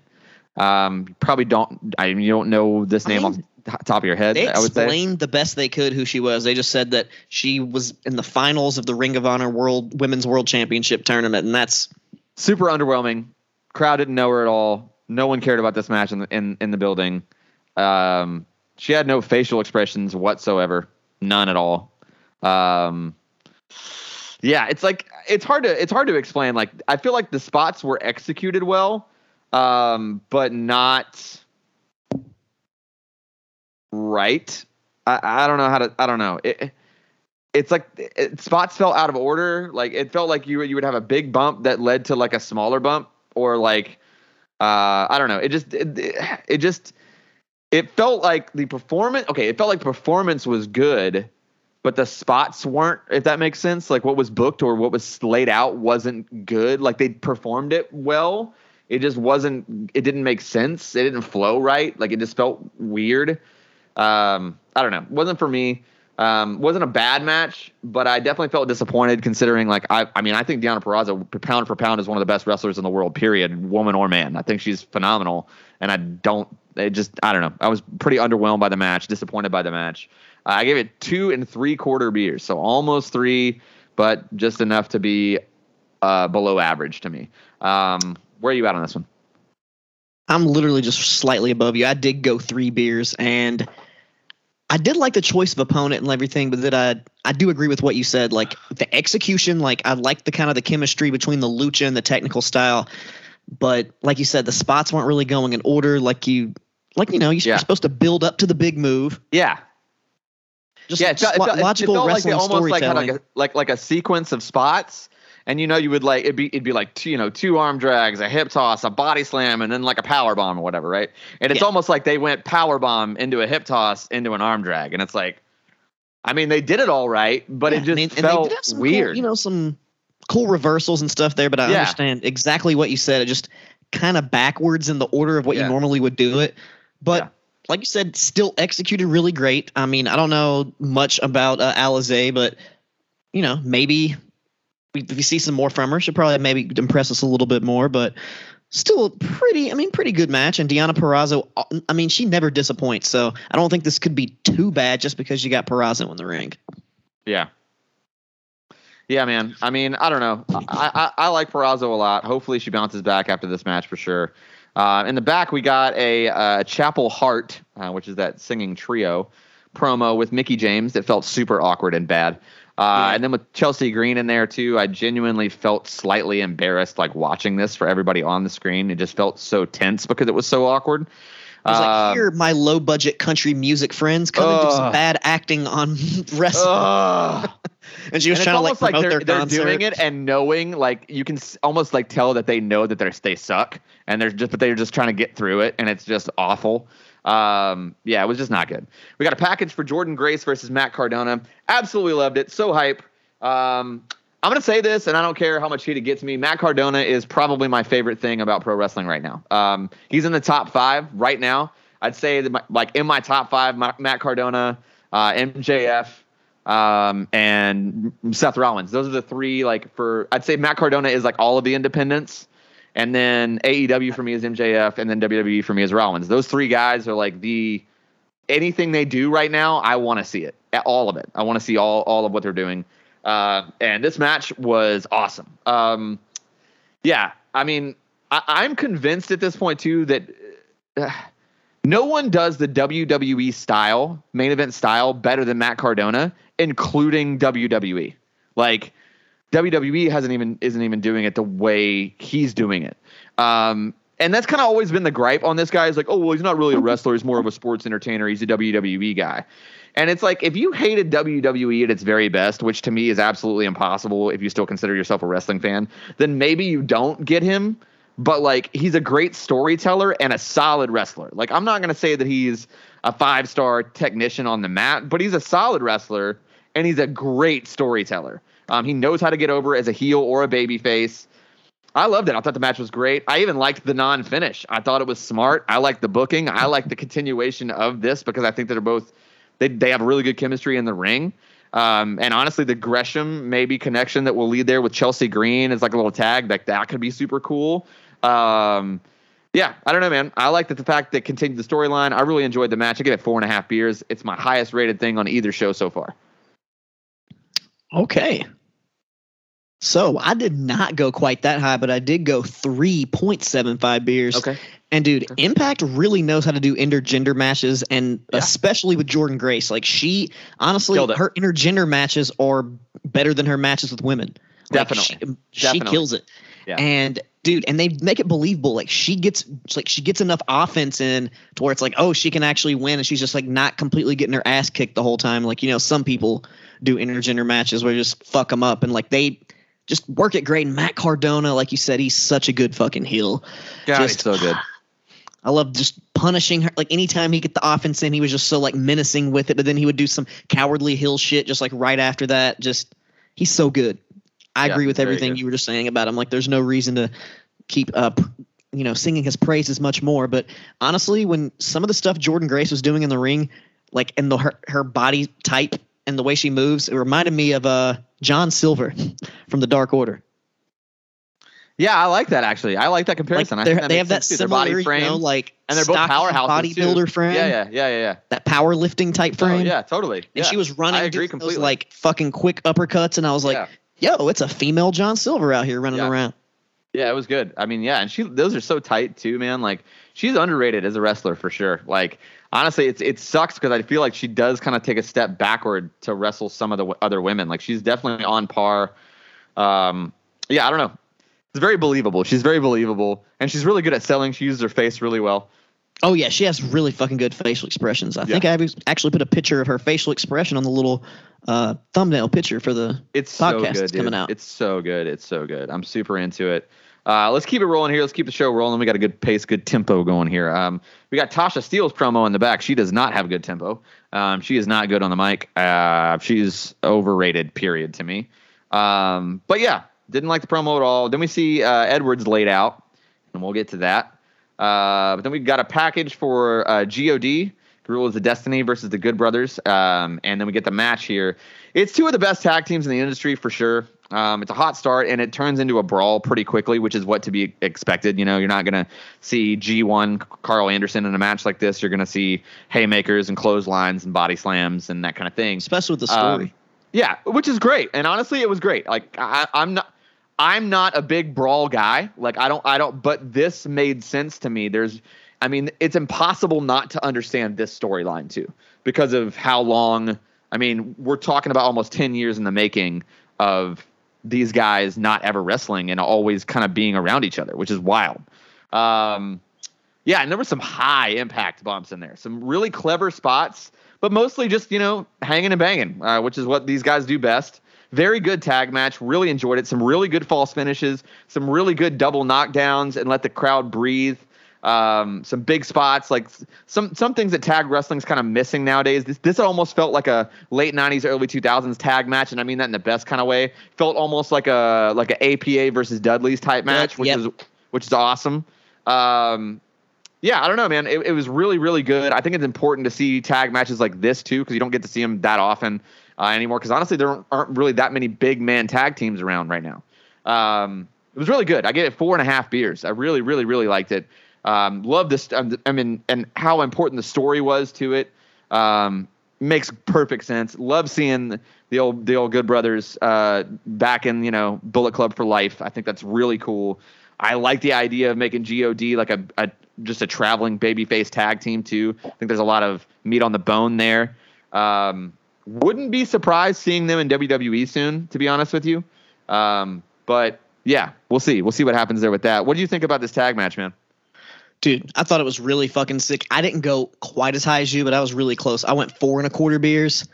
um, you probably don't. I you don't know this I name mean, off the top of your head. They I would say. explained the best they could who she was. They just said that she was in the finals of the Ring of Honor World Women's World Championship tournament, and that's super underwhelming. Crowd didn't know her at all. No one cared about this match in the, in, in the building. Um, she had no facial expressions whatsoever, none at all. Um, yeah, it's like it's hard to it's hard to explain. Like I feel like the spots were executed well, um, but not right. I, I don't know how to. I don't know. It, it's like it, spots felt out of order. Like it felt like you you would have a big bump that led to like a smaller bump, or like uh, I don't know. It just it, it just it felt like the performance. Okay, it felt like performance was good, but the spots weren't. If that makes sense, like what was booked or what was laid out wasn't good. Like they performed it well. It just wasn't. It didn't make sense. It didn't flow right. Like it just felt weird. Um, I don't know. It wasn't for me. Um, wasn't a bad match, but I definitely felt disappointed considering like I I mean I think Deonna Purrazzo pound for pound is one of the best wrestlers in the world. Period, woman or man. I think she's phenomenal, and I don't. It just I don't know. I was pretty underwhelmed by the match, disappointed by the match. Uh, I gave it two and three quarter beers, so almost three, but just enough to be uh, below average to me. Um, where are you at on this one? I'm literally just slightly above you. I did go three beers, and I did like the choice of opponent and everything, but that I I do agree with what you said. Like the execution, like I like the kind of the chemistry between the lucha and the technical style, but like you said, the spots weren't really going in order. Like you, like you know, you're Yeah. supposed to build up to the big move. Yeah, Just, yeah, it just felt, it lo- felt- it logical like they wrestling almost like had storytelling. like a, like like a sequence of spots, and you know you would like it'd be it'd be like two you know two arm drags, a hip toss, a body slam, and then like a power bomb or whatever, right? And it's Yeah. almost like they went power bomb into a hip toss into an arm drag, and it's like, I mean they did it all right, but Yeah, it just and and felt did some weird. Cool, you know, some cool reversals and stuff there, but I Yeah. understand exactly what you said. It just kind of backwards in the order of what you normally would do it. But like you said, still executed really great. I mean, I don't know much about uh, Alizé, but you know, maybe we- if you see some more from her, she'll probably maybe impress us a little bit more. But still, pretty. I mean, pretty good match. And Deonna Purrazzo. I mean, she never disappoints. So I don't think this could be too bad just because you got Purrazzo in the ring. Yeah. Yeah, man. I mean, I don't know. I, I, I like Purrazzo a lot. Hopefully, she bounces back after this match for sure. Uh, in the back, we got a uh, Chapel Hart, uh, which is that singing trio promo with Mickie James that felt super awkward and bad. Uh, Yeah. And then with Chelsea Green in there too, I genuinely felt slightly embarrassed, like watching this for everybody on the screen. It just felt so tense because it was so awkward. I was like, here, my low budget country music friends, come and do some bad acting on wrestling. ugh. and she was and trying to like almost like they're, their they're concert. doing it and knowing like you can s- almost like tell that they know that they're they suck and they're just but they're just trying to get through it and it's just awful um yeah it was just not good. We got a package for jordynne grace versus matt cardona. Absolutely loved it. So hype. Um i'm gonna say this and i don't care how much heat it gets me. Matt cardona is probably my favorite thing about pro wrestling right now. Um he's in the top five right now. I'd say that my, like in my top five Ma- matt cardona uh mjf um, and Seth Rollins. Those are the three. Like for, I'd say Matt Cardona is like all of the independents, and then AEW for me is MJF, and then WWE for me is Rollins. Those three guys are like the anything they do right now. I want to see it, all of it. I want to see all all of what they're doing. Uh, and this match was awesome. Um, yeah, I mean, I, I'm convinced at this point too that. Uh, no one does the WWE style, main event style, better than Matt Cardona, including WWE. Like WWE hasn't even isn't even doing it the way he's doing it. Um, and that's kind of always been the gripe on this guy. Is like, oh well, he's not really a wrestler. He's more of a sports entertainer. He's a WWE guy. And it's like if you hated WWE at its very best, which to me is absolutely impossible if you still consider yourself a wrestling fan, then maybe you don't get him but like he's a great storyteller and a solid wrestler. Like I'm not going to say that he's a five-star technician on the mat, but he's a solid wrestler and he's a great storyteller. Um, he knows how to get over as a heel or a baby face. I loved it. I thought the match was great. I even liked the non-finish. I thought it was smart. I liked the booking. I like the continuation of this because I think they're both they they have really good chemistry in the ring. Um, and honestly, the Gresham maybe connection that will lead there with Chelsea Green is like a little tag. Like that could be super cool. Um, yeah, I don't know, man. I like that the fact that continued the storyline. I really enjoyed the match. I give it four and a half beers. It's my highest rated thing on either show so far. Okay. So I did not go quite that high, but I did go 3.75 beers. Okay. And dude, Okay. Impact really knows how to do intergender matches, and Yeah. especially with Jordynne Grace. Like she, honestly, her intergender matches are better than her matches with women. Like, Definitely. she, she Definitely. kills it. Yeah. And dude, and they make it believable. Like she gets, like she gets enough offense in to where it's like, oh, she can actually win, and she's just like not completely getting her ass kicked the whole time. Like you know, some people do intergender matches where they just fuck them up, and like they just work it great. And Matt Cardona, like you said, he's such a good fucking heel. God, Just- it's so good. I love just punishing her. Like anytime he get the offense in, he was just so like menacing with it. But then he would do some cowardly hill shit just like right after that. Just he's so good. I Yeah, agree with everything you were just saying about him. Like there's no reason to keep up, you know, singing his praises much more. But honestly, when some of the stuff Jordynne Grace was doing in the ring, like and the her, her body type and the way she moves, it reminded me of uh John Silver from the Dark Order. Yeah, I like that actually. I like that Like comparison. Think that they have that sense, similar, body frame, you know, like and they're both stocky powerhouses too. bodybuilder frame. Yeah, yeah, yeah, yeah, yeah. That powerlifting type oh, frame. Oh, yeah, totally. And yeah. she was running I agree completely. those like fucking quick uppercuts, and I was like, yeah. "Yo, it's a female John Silver out here running around." Yeah, it was good. I mean, yeah, and she those are so tight too, man. Like she's underrated as a wrestler for sure. Like honestly, it's it sucks because I feel like she does kind of take a step backward to wrestle some of the w- other women. Like she's definitely on par. Um, yeah, I don't know. It's very believable. She's very believable, and she's really good at selling. She uses her face really well. Oh yeah, she has really fucking good facial expressions. I think I actually put a picture of her facial expression on the little uh, thumbnail picture for the. It's so Podcast good, is dude. coming out. It's so good. It's so good. I'm super into it. Uh, let's keep it rolling here. Let's keep the show rolling. We got a good pace, good tempo going here. Um, we got Tasha Steele's promo in the back. She does not have good tempo. Um, she is not good on the mic. Uh, she's overrated, period, to me. Um, but yeah, didn't like the promo at all. Then we see uh, Edwards laid out, and we'll get to that. Uh, but then we got a package for uh, God, Guerrillas of Destiny versus the Good Brothers, um, and then we get the match here. It's two of the best tag teams in the industry for sure. Um, it's a hot start, and it turns into a brawl pretty quickly, which is what to be expected. You know, you're not gonna see G1 Karl Anderson in a match like this. You're gonna see haymakers and clotheslines and body slams and that kind of thing. Especially with the story. Um, yeah, which is great, and honestly, it was great. Like I, I'm not, I'm not a big brawl guy. Like I don't, I don't. But this made sense to me. There's, I mean, it's impossible not to understand this storyline too because of how long. I mean, we're talking about almost ten years in the making of these guys not ever wrestling and always kind of being around each other, which is wild. Um, yeah, and there were some high impact bumps in there, some really clever spots, but mostly just you know hanging and banging, uh, which is what these guys do best. Very good tag match. Really enjoyed it. Some really good false finishes. Some really good double knockdowns and let the crowd breathe. Um, some big spots, like some some things that tag wrestling's kind of missing nowadays. This this almost felt like a late '90s, early 2000s tag match, and I mean that in the best kind of way. Felt almost like a like a APA versus Dudley's type match, which yep. is which is awesome. Um, yeah, I don't know, man. It, it was really, really good. I think it's important to see tag matches like this too, because you don't get to see them that often uh, anymore. Because honestly, there aren't really that many big man tag teams around right now. Um, it was really good. I gave it four and a half beers. I really, really, really liked it. Um, love this. um, I mean, and how important the story was to it. Um, makes perfect sense. Love seeing the old the old Good Brothers uh, back in you know Bullet Club for life. I think that's really cool. I like the idea of making God like a, a just a traveling babyface tag team too. I think there's a lot of meat on the bone there. Um, wouldn't be surprised seeing them in WWE soon, to be honest with you. Um, but yeah, we'll see. We'll see what happens there with that. What do you think about this tag match, man? Dude, I thought it was really fucking sick. I didn't go quite as high as you, but I was really close. I went four and a quarter beers.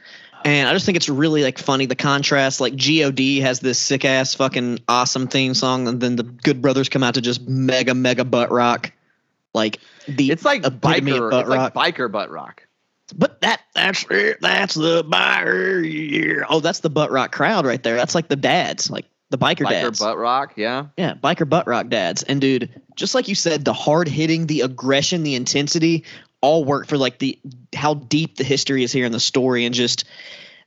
And I just think it's really like funny the contrast. Like God has this sick ass fucking awesome theme song, and then the Good Brothers come out to just mega mega butt rock, like the It's like biker. butt It's like biker butt rock. But that that's it. That's the biker. Yeah. Oh, that's the butt rock crowd right there. That's like the dads, like the biker, Biker dads. Biker butt rock. Yeah. Yeah, biker butt rock dads. And dude, just like you said, the hard hitting, the aggression, the intensity, all work for like the how deep the history is here in the story and just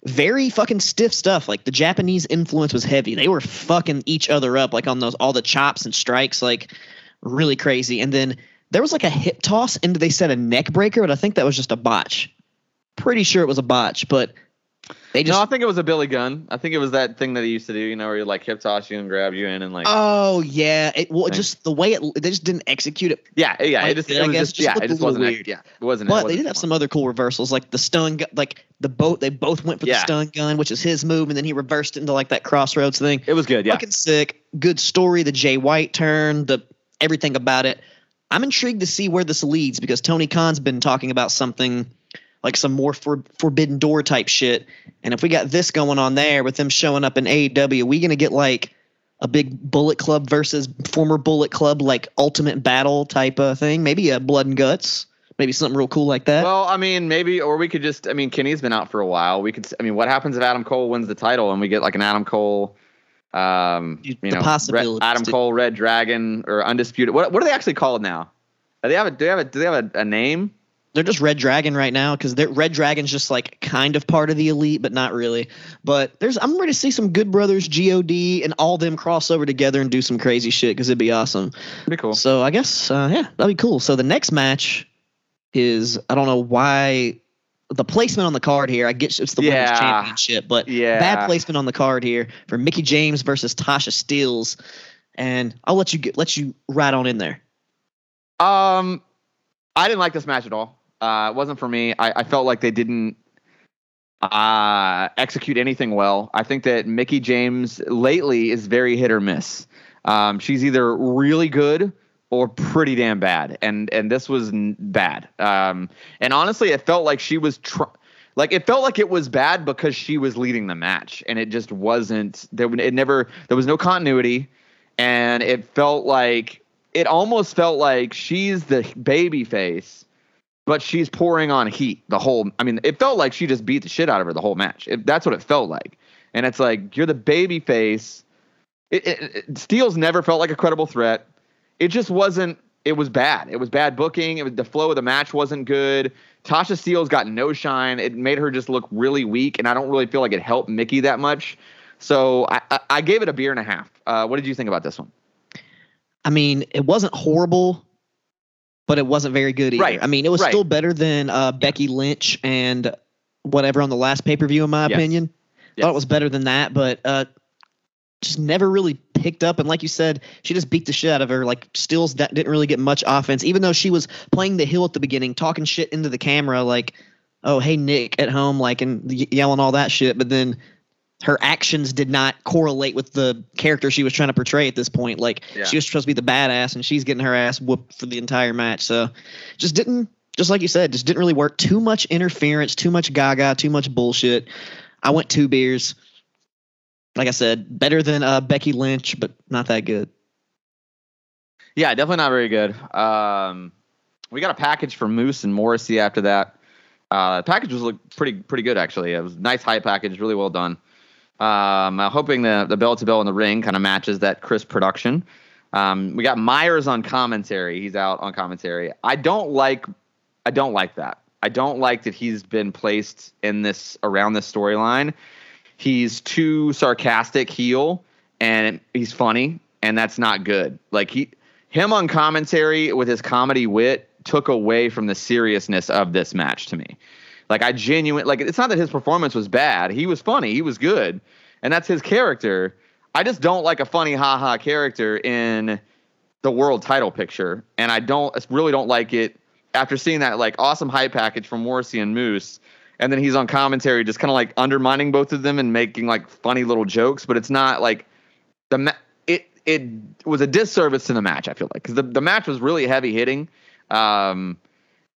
very fucking stiff stuff. Like the Japanese influence was heavy. They were fucking each other up like on those all the chops and strikes, like really crazy. And then there was like a hip toss and they said a neck breaker, but I think that was just a botch. Pretty sure it was a botch, but they just no, I think it was a Billy Gunn. I think it was that thing that he used to do, you know, where he like hip toss you and grab you in and like Oh yeah, it well Thing. just the way it they just didn't execute it yeah, yeah. like It just, it I guess, just, yeah, it just wasn't weird. yeah, it wasn't. But they wasn't did have fun. some other cool reversals, like the stun, gu- like the boat. They both went for the Yeah. stun gun, which is his move, and then he reversed into like that crossroads thing. It was good, yeah. Fucking sick. Good story. The Jay White turn, the everything about it. I'm intrigued to see where this leads because Tony Khan's been talking about something like some more for, forbidden door type shit. And if we got this going on there with them showing up in AEW, are we gonna get like a big Bullet Club versus former Bullet Club like ultimate battle type of thing? Maybe a blood and guts. Maybe something real cool like that. Well, I mean, maybe, or we could just. I mean, Kenny's been out for a while. We could. I mean, what happens if Adam Cole wins the title and we get like an Adam Cole, um, You- the know, Red, Adam dude. Cole, Red Dragon, or Undisputed? What What are they actually called now? Do they have a Do they have a Do they have a, a name? They're just Red Dragon right now because they're Red Dragon's just like kind of part of the elite, but not really. But there's I'm ready to see some Good Brothers, God, and all them cross over together and do some crazy shit because it'd be awesome. Be cool. So I guess uh, yeah, that'd be cool. So the next match is I don't know why the placement on the card here. I get it's the Yeah. women's championship, but Yeah. bad placement on the card here for Mickie James versus Tasha Steelz. And I'll let you get let you right on in there. Um, I didn't like this match at all. Uh, it wasn't for me. I, I felt like they didn't uh, execute anything well. I think that Mickie James lately is very hit or miss. Um, she's either really good or pretty damn bad, and and this was n- bad. Um, and honestly, it felt like she was tr- like it felt like it was bad because she was leading the match, and it just wasn't. There, it never. There was no continuity, and it felt like it almost felt like she's the baby face but she's pouring on heat the whole i mean it felt like she just beat the shit out of her the whole match. It, that's what it felt like. And it's like you're the baby face. It, it, it, never felt like a credible threat. It just wasn't it was bad. It was bad booking. It was the flow of the match wasn't good. Tasha steele's got no shine. It made her just look really weak and i don't really feel like it helped mickie that much. So i, I, I gave it a beer and a half. Uh, what did you think about this one? I mean, it wasn't horrible, but it wasn't very good either. Right, I mean, it was right. still better than uh, Becky Lynch and whatever on the last pay per view, in my Yes. opinion. Yes. Thought it was better than that, but uh, just never really picked up. And like you said, she just beat the shit out of her. Like Stills that didn't really get much offense, even though she was playing the hill at the beginning, talking shit into the camera, like, "Oh, hey Nick" at home, like, and yelling all that shit. But then her actions did not correlate with the character she was trying to portray at this point. Like Yeah. she was supposed to be the badass, and she's getting her ass whooped for the entire match. So just didn't, just like you said, just didn't really work. Too much interference, too much gaga, too much bullshit. I went two beers. Like I said, better than uh, Becky Lynch, but not that good. Yeah, definitely not very good. Um, we got a package for Moose and Morrissey after that. Uh, the package was look pretty pretty good actually. It was a nice high package, really well done. Um, I'm hoping the the bell to bell in the ring kind of matches that crisp production. Um, we got Myers on commentary. He's out on commentary. I don't like I don't like that. I don't like that he's been placed in this around this storyline. He's too sarcastic heel and he's funny and that's not good. Like he him on commentary with his comedy wit took away from the seriousness of this match to me. Like I genuine like it's not that his performance was bad. He was funny, he was good, and that's his character. I just don't like a funny haha character in the world title picture, and I don't really don't like it after seeing that like awesome hype package from Morrissey and Moose, and then he's on commentary just kind of like undermining both of them and making like funny little jokes, but it's not like the ma- it it was a disservice to the match. I feel like because the the match was really heavy hitting, um,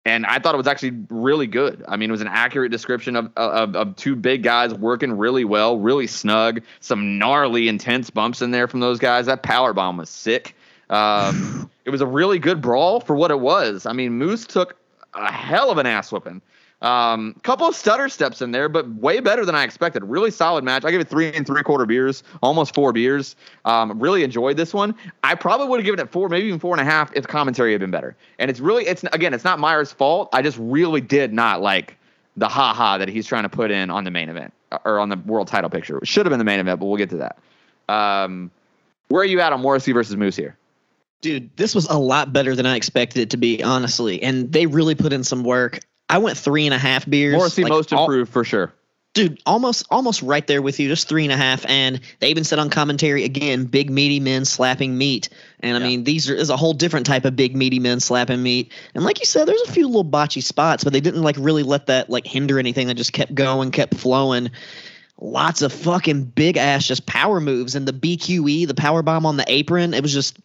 and I thought it was actually really good. I mean, it was an accurate description of of, of two big guys working really well, really snug. Some gnarly, intense bumps in there from those guys. That power bomb was sick. Um, it was a really good brawl for what it was. I mean, Moose took a hell of an ass whooping. Um, couple of stutter steps in there, but way better than I expected. Really solid match. I gave it three and three quarter beers, almost four beers. Um, really enjoyed this one. I probably would have given it four, maybe even four and a half if commentary had been better. And it's really, it's again, it's not Myers' fault. I just really did not like the ha ha that he's trying to put in on the main event or on the world title picture. It should have been the main event, but we'll get to that. Um, where are you at on Morrissey versus Moose here? Dude, this was a lot better than I expected it to be, honestly. And they really put in some work. I went three and a half beers. Morrissey like, most all- improved for sure. dude, almost almost right there with you, just three and a half. And they even said on commentary again, big meaty men slapping meat. And I Yeah. mean, these are is a whole different type of big meaty men slapping meat. And like you said, there's a few little botchy spots, but they didn't like really let that like hinder anything. They just kept going, kept flowing. Lots of fucking big ass just power moves and the BQE, the power bomb on the apron. It was just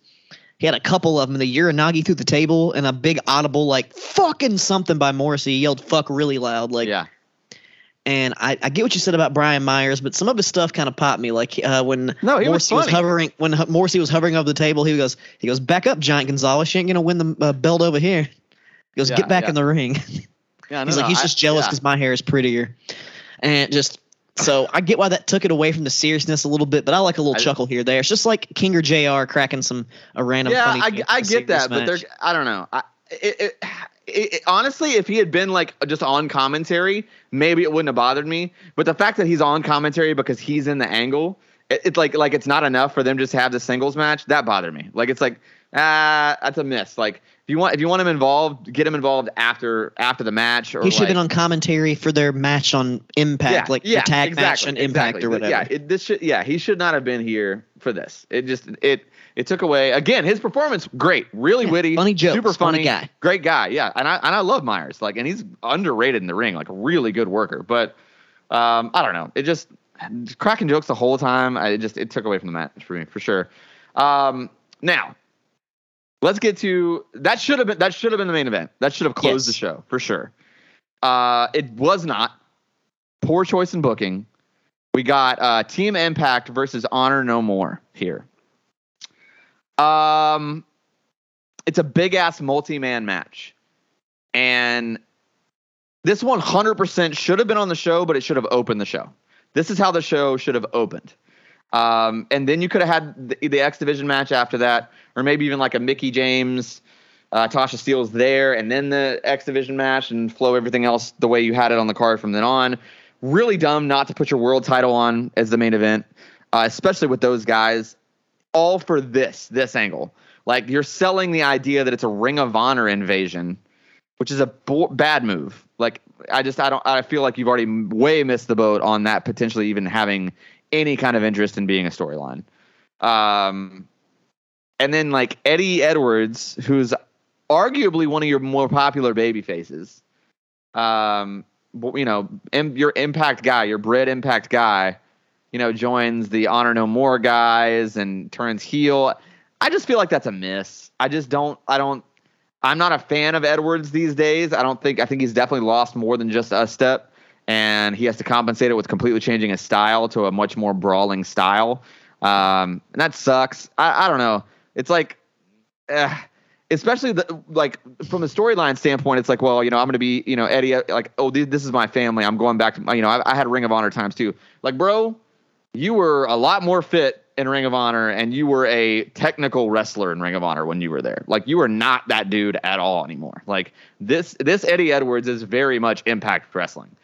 he had a couple of them. The Uranage through the table and a big audible like fucking something by Morrissey. He yelled fuck really loud. Like yeah. and I, I get what you said about Brian Myers, but some of his stuff kind of popped me. Like uh, when No, he Morrissey was, funny. hovering, when H- Morrissey was hovering over the table, he goes, he goes, back up, Giant Gonzalez. She ain't gonna win the uh, belt over here. He goes, Yeah, get back yeah. in the ring. Yeah, no, he's like, he's I- just jealous yeah. because my hair is prettier, and just. So I get why that took it away from the seriousness a little bit, but I like a little I- chuckle here. There, it's just like King or Jr. cracking some a random. yeah, I, I get that, this but they're. I don't know. I it, it it, honestly, if he had been like just on commentary, maybe it wouldn't have bothered me. But the fact that he's on commentary because he's in the angle, it, it's like like it's not enough for them just to have the singles match. That bothered me. Like it's like ah, that's a miss. Like if you want if you want him involved, get him involved after after the match. Or He should have been on commentary for their match on Impact, like the tag match on Impact exactly. or whatever. Yeah, it, this should, yeah, he should not have been here for this. It just it it took away again his performance. Great, really Yeah, witty, funny jokes, super funny funny, guy. great guy. Yeah, and I and I love Myers. Like, and he's underrated in the ring. Like, a really good worker. But um, I don't know. It just cracking jokes the whole time. I it just it took away from the match for me for sure. Um, now. Let's get to that. Should have been that should have been the main event. That should have closed Yes. the show for sure. Uh, it was not. Poor choice in booking. We got uh, Team Impact versus Honor No More here. Um, it's a big ass multi man match, and this 100% should have been on the show, but it should have opened the show. This is how the show should have opened. Um, and then you could have had the, the X Division match after that, or maybe even like a Mickie James, uh, Tasha Steelz there, and then the X Division match, and flow everything else the way you had it on the card from then on. Really dumb not to put your world title on as the main event, uh, especially with those guys. All for this this angle. Like you're selling the idea that it's a Ring of Honor invasion, which is a bo- bad move. Like I just I don't I feel like you've already way missed the boat on that potentially even having any kind of interest in being a storyline. Um, and then like Eddie Edwards, who's arguably one of your more popular baby faces. Um, you know, im- your impact guy, your bread impact guy, you know, joins the Honor No More guys and turns heel. I just feel like that's a miss. I just don't. I don't. I'm not a fan of Edwards these days. I don't think. I think he's definitely lost more than just a step, and he has to compensate it with completely changing his style to a much more brawling style. Um, and that sucks. I, I don't know. It's like, eh, especially the like from a storyline standpoint, it's like, well, you know, I'm going to be, you know, Eddie, like, oh, th- this is my family. I'm going back to, you know, I, I had Ring of Honor times too. Like, bro, you were a lot more fit in Ring of Honor and you were a technical wrestler in Ring of Honor when you were there. Like you were not that dude at all anymore. Like this this Eddie Edwards is very much impact wrestling.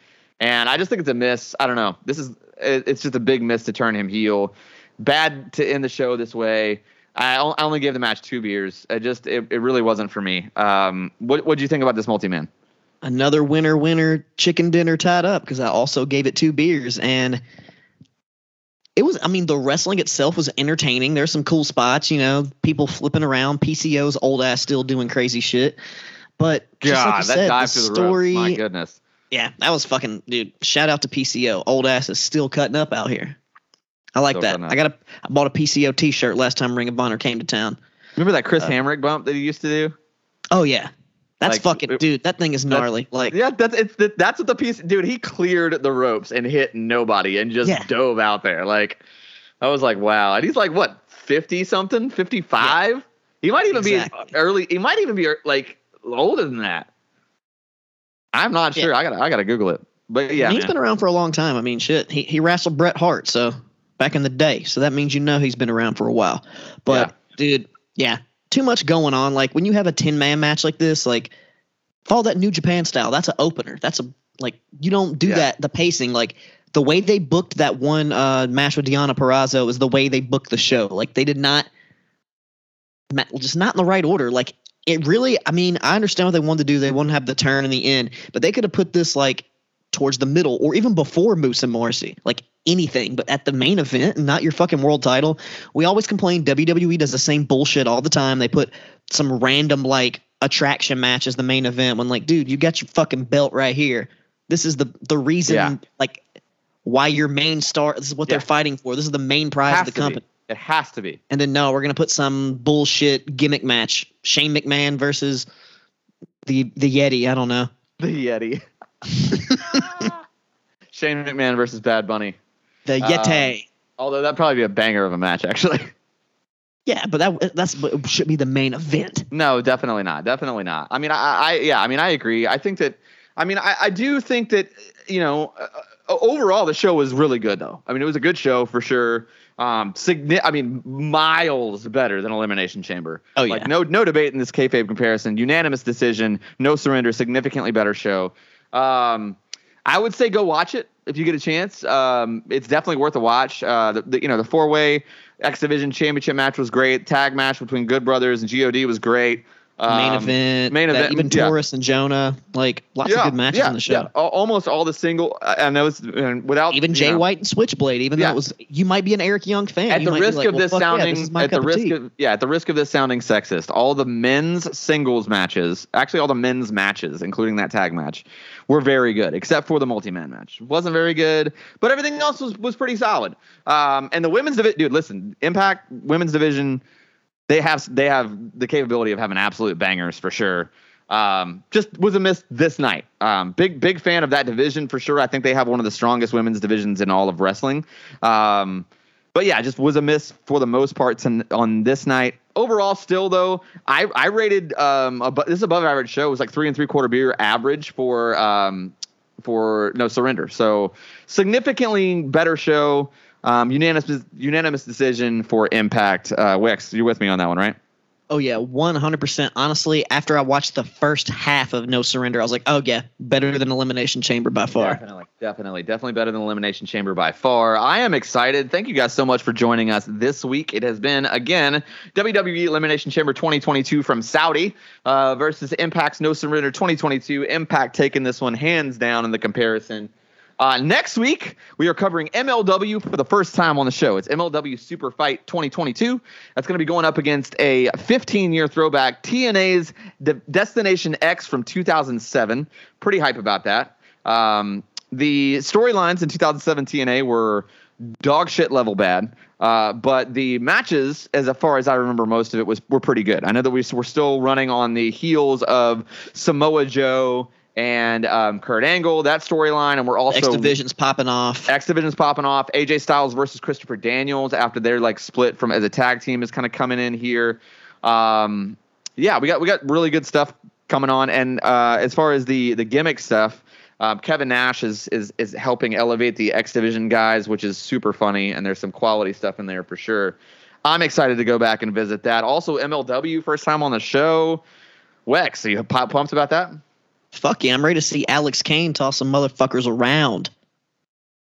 And I just think it's a miss. I don't know. This is it's just a big miss to turn him heel. Bad to end the show this way. I only gave the match two beers. It just it, it really wasn't for me. Um, what what do you think about this multi man? Another winner, winner, chicken dinner tied up because I also gave it two beers and it was. I mean, the wrestling itself was entertaining. There's some cool spots, you know, people flipping around. PCO's old ass still doing crazy shit. But just like God, you that said, dive the the story, ropes. My goodness. Yeah, that was fucking dude. Shout out to PCO. Old ass is still cutting up out here. I like Still that. I got a I bought a PCO t-shirt last time Ring of Honor came to town. Remember that Chris Uh, Hamrick bump that he used to do? Oh yeah. That's Like, fucking it- dude, that thing is gnarly. Like Yeah, that's it's that, that's what the piece. Dude, he cleared the ropes and hit nobody and just Yeah. dove out there. Like I was like, wow. And he's like what, fifty something, fifty five? He might even Exactly. be early. He might even be like older than that. I'm not Yeah. sure. I gotta I gotta Google it. But yeah, he's man. been around for a long time. I mean, shit. He he wrestled Bret Hart, so back in the day. So that means you know he's been around for a while. But dude, yeah, too much going on. Like when you have a ten man match like this, like follow that New Japan style. That's an opener. That's a like you don't do Yeah. that. The pacing, like the way they booked that one uh, match with Deonna Purrazzo is the way they booked the show. Like they did not, just not in the right order. Like it really. I mean, I understand what they wanted to do. They wanted to have the turn in the end, but they could have put this like towards the middle or even before Moose and Morrissey. Like anything, but at the main event, and not your fucking world title. We always complain WWE does the same bullshit all the time. They put some random like attraction match as the main event when like, dude, you got your fucking belt right here. This is the the reason Yeah. like why your main star this is what Yeah. they're fighting for. This is the main prize has of the company. be. It has to be. And then no, we're gonna put some bullshit gimmick match. Shane McMahon versus the the Yeti. I don't know. The Yeti. Shane McMahon versus Bad Bunny. The Um, Yeti. Although that'd probably be a banger of a match, actually. yeah, but that that's what should be the main event. No, definitely not. Definitely not. I mean, I, I yeah, I mean, I agree. I think that, I mean, I, I do think that, you know, uh, overall the show was really good though. I mean, it was a good show for sure. Um, signi- I mean, miles better than Elimination Chamber. Oh, yeah. like no no debate in this kayfabe comparison. Unanimous decision, no surrender, significantly better show. Um, I would say go watch it if you get a chance. Um, it's definitely worth a watch. Uh, the, the you know the four way X Division Championship match was great. Tag match between Good Brothers and God was great. Main Um, event, main that event, even yeah. Taurus and Jonah, like lots of good matches on the show. Yeah. Al- Almost all the single. and I know it's and without Even Jay know, White and Switchblade, even though it was, you might be an Eric Young fan. At the risk like, of well, this yeah, sounding, this at the of risk tea. of yeah, at the risk of this sounding sexist, all the men's singles matches, actually all the men's matches, including that tag match, were very good, except for the multi-man match. wasn't very good, but everything else was was pretty solid. Um, and the women's division, dude, listen, Impact women's division, they have they have the capability of having absolute bangers for sure. Um, just was a miss this night. Um, big big fan of that division for sure. I think they have one of the strongest women's divisions in all of wrestling. Um, but yeah, just was a miss for the most part ton- on this night. Overall, still though, I I rated um abo- this above average show was like three and three quarter beer average for um for no surrender. So significantly better show. Um, unanimous unanimous decision for Impact. Uh, Wex, you're with me on that one, right? Oh yeah, one hundred percent. Honestly, after I watched the first half of No Surrender, I was like, oh yeah, better than Elimination Chamber by far. Definitely, definitely, definitely better than Elimination Chamber by far. I am excited. Thank you guys so much for joining us this week. It has been again WWE Elimination Chamber 2022 from Saudi uh, versus Impact's No Surrender 2022. Impact taking this one hands down in the comparison. Uh, next week, we are covering MLW for the first time on the show. It's MLW Super Fight 2022. That's going to be going up against a 15 year throwback, TNA's De- Destination X from 2007. Pretty hype about that. Um, the storylines in 2007 TNA were dog shit level bad. Uh, but the matches, as far as I remember, most of it was were pretty good. I know that we were still running on the heels of Samoa Joe and um, Kurt Angle, that storyline, and we're also X Division's popping off. X Division's popping off. AJ Styles versus Christopher Daniels after they're like split from as a tag team is kind of coming in here. Um, yeah, we got we got really good stuff coming on. And uh, as far as the the gimmick stuff, um, Kevin Nash is is is helping elevate the X Division guys, which is super funny. And there's some quality stuff in there for sure. I'm excited to go back and visit that. Also, MLW first time on the show. Wex, are you pu- pumped about that? Fuck yeah, I'm ready to see Alex Kane toss some motherfuckers around.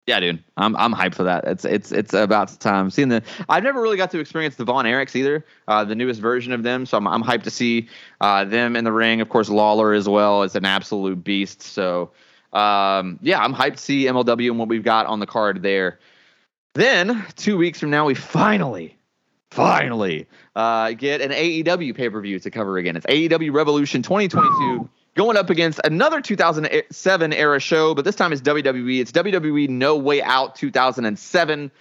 Yeah, dude, I'm I'm hyped for that. It's it's it's about time. Seeing the I've never really got to experience the Von Erichs either, uh, the newest version of them. So I'm I'm hyped to see uh, them in the ring. Of course, Lawler as well is an absolute beast. So um, yeah, I'm hyped to see MLW and what we've got on the card there. Then two weeks from now, we finally, finally uh, get an AEW pay per view to cover again. It's AEW Revolution 2022 going up against another 2007 era show, but this time it's WWE. It's WWE No Way Out 2007.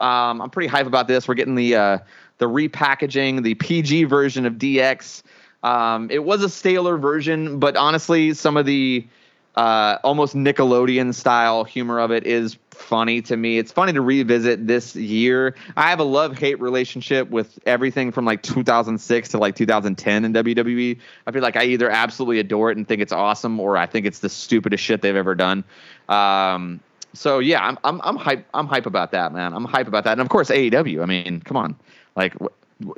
Um, I'm pretty hype about this. We're getting the uh, the repackaging, the PG version of DX. Um, it was a staler version, but honestly, some of the uh, almost Nickelodeon style humor of it is funny to me. It's funny to revisit this year. I have a love hate relationship with everything from like 2006 to like 2010 in WWE. I feel like I either absolutely adore it and think it's awesome, or I think it's the stupidest shit they've ever done. Um, so yeah, I'm I'm I'm hype. I'm hype about that, man. I'm hype about that, and of course AEW. I mean, come on, like.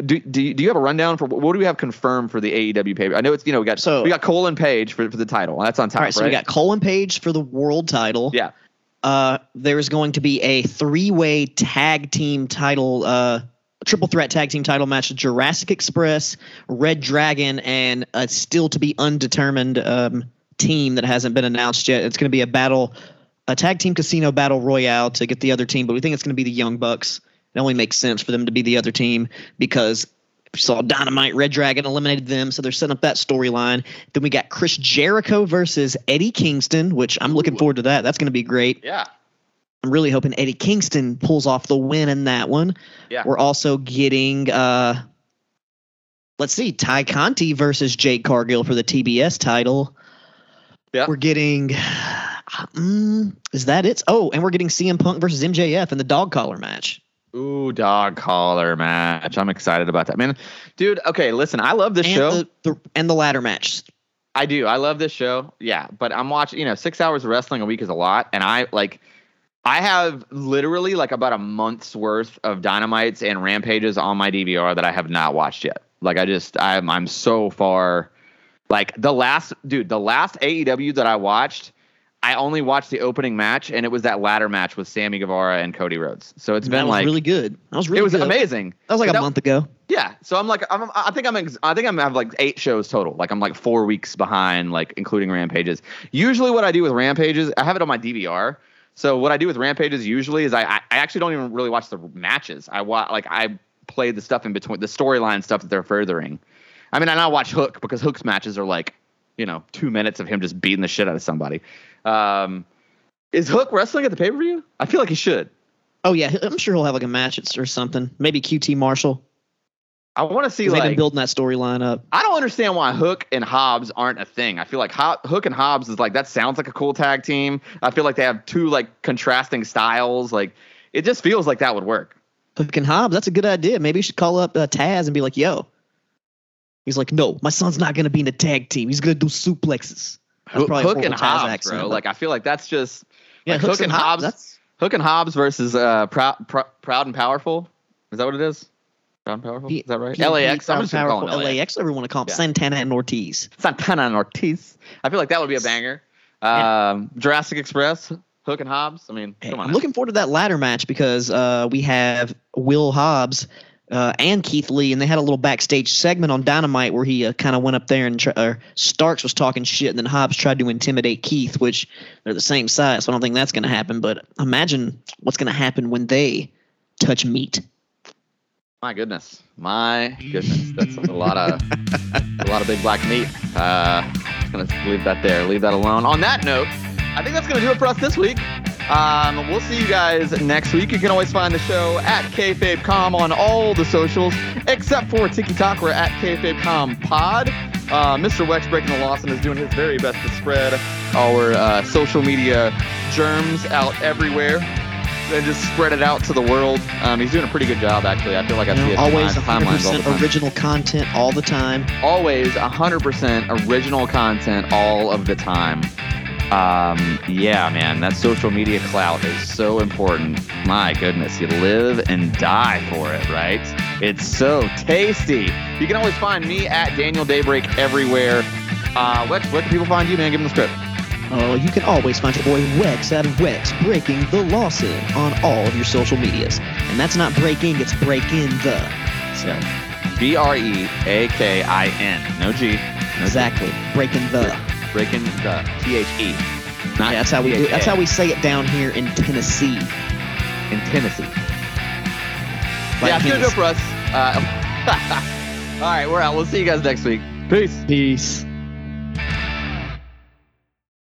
Do, do, you- do you have a rundown for what do we have confirmed for the AEW pay? I know it's you know we got So- we got Cole and Page for, for the title. That's on top, All right, so we got Cole and Page for the world title. yeah Uh, there's going to be a three-way tag team title, uh, triple threat tag team title match: Jurassic Express, reDRagon, and a still to be undetermined um, team that hasn't been announced yet. It's going to be a battle, a tag team casino battle royale to get the other team, but we think it's going to be the Young Bucks. It only makes sense for them to be the other team because you saw Dynamite, reDRagon eliminated them, so they're setting up that storyline. Then we got Chris Jericho versus Eddie Kingston, which I'm looking forward to that. That's going to be great. yeah I'm really hoping Eddie Kingston pulls off the win in that one. Yeah. We're also getting uh let's see, Tay Conti versus Jade Cargill for the TBS title. Yeah. We're getting mm, is that it? Oh, and we're getting CM Punk versus MJF in the dog collar match. Ooh, dog collar match. I'm excited about that, man. Dude, okay, listen, I love this and show. the, the and the ladder match. I do. I love this show. Yeah, but I'm watching. You know, six hours of wrestling a week is a lot, and I like. I have literally like about a month's worth of dynamites and rampages on my DVR that I have not watched yet. Like I just I'm I'm so far like the last dude, the last AEW that I watched, I only watched the opening match and it was that ladder match with Sammy Guevara and Cody Rhodes. So it's that been was like really good. That was really it was good. amazing. That was like a That- month ago. Yeah, so I'm like, I'm, I think I'm, ex- I think I'm have like eight shows total. Like I'm like four weeks behind, like including Rampages. Usually, what I do with Rampages, I have it on my DVR. So what I do with Rampages usually is I, I I actually don't even really watch the matches. I watch like I play the stuff in between the storyline stuff that they're furthering. I mean, I now watch Hook because Hook's matches are like, you know, two minutes of him just beating the shit out of somebody. Um, is Hook wrestling at the pay per view? I feel like he should. Oh yeah, I'm sure he'll have like a match or something. Maybe QT Marshall. I want to see 'cause They've been like building that storyline up. I don't understand why Hook and Hobbs aren't a thing. I feel like Ho- Hook and Hobbs is like that sounds like a cool tag team. I feel like they have two like contrasting styles. Like it just feels like that would work. Hook and Hobbs, that's a good idea. Maybe you should call up uh, Taz and be like, "Yo." He's like, "No, my son's not gonna be in a tag team. He's gonna do suplexes." Hook, Hook and Hobbs, bro. Like I feel like that's just Yeah, like Hook and Hobbs. Hook and Hobbs versus uh, Proud, Prou- Proud and Powerful. Is that what it is? Proud and Powerful. Is that right? P- LAX. P- I'm just powerful LAX. LAX. Everyone to call Yeah. Santana and Ortiz. Santana and Ortiz. I feel like that would be a banger. Um, Jurassic Express. Hook and Hobbs. I mean, Hey, come on. I'm now. looking forward to that ladder match because uh, we have Will Hobbs uh, and Keith Lee, and they had a little backstage segment on Dynamite where he uh, kind of went up there and tr- Starks was talking shit, and then Hobbs tried to intimidate Keith, which they're the same size, so I don't think that's going to happen. But imagine what's going to happen when they touch meat. My goodness, my goodness, that's a lot of a lot of big black meat. Uh, just gonna leave that there, leave that alone. On that note, I think that's gonna do it for us this week. Um, we'll see you guys next week. You can always find the show at KFabeCom on all the socials, except for TikTok. We're at KFabeCom Pod. Uh, Mr. Wex Breaking the Lawson is doing his very best to spread our uh, social media germs out everywhere and just spread it out to the world. Um, he's doing a pretty good job, actually. I feel like I You see know, it always on my timelines all the 100% time. original content all the time. Always 100% original content all of the time. Um, yeah, man, that social media clout is so important. My goodness, you live and die for it, right? It's so tasty. You can always find me at Daniel Daybreak everywhere. Uh, Wex, where can people find you, man? Give them the script. Oh, you can always find your boy Wex at Wex Breaking the Lawson on all of your social medias. And that's not breaking, it's breaking the. So, B R E A K I N. No G. No G. exactly. Breaking the. Breaking the T H E. Not Yeah, that's how we do T H A. That's how we say it down here in Tennessee. in Tennessee. Like yeah, it's gonna do it for us. Uh, all right, we're out. We'll see you guys next week. Peace. Peace.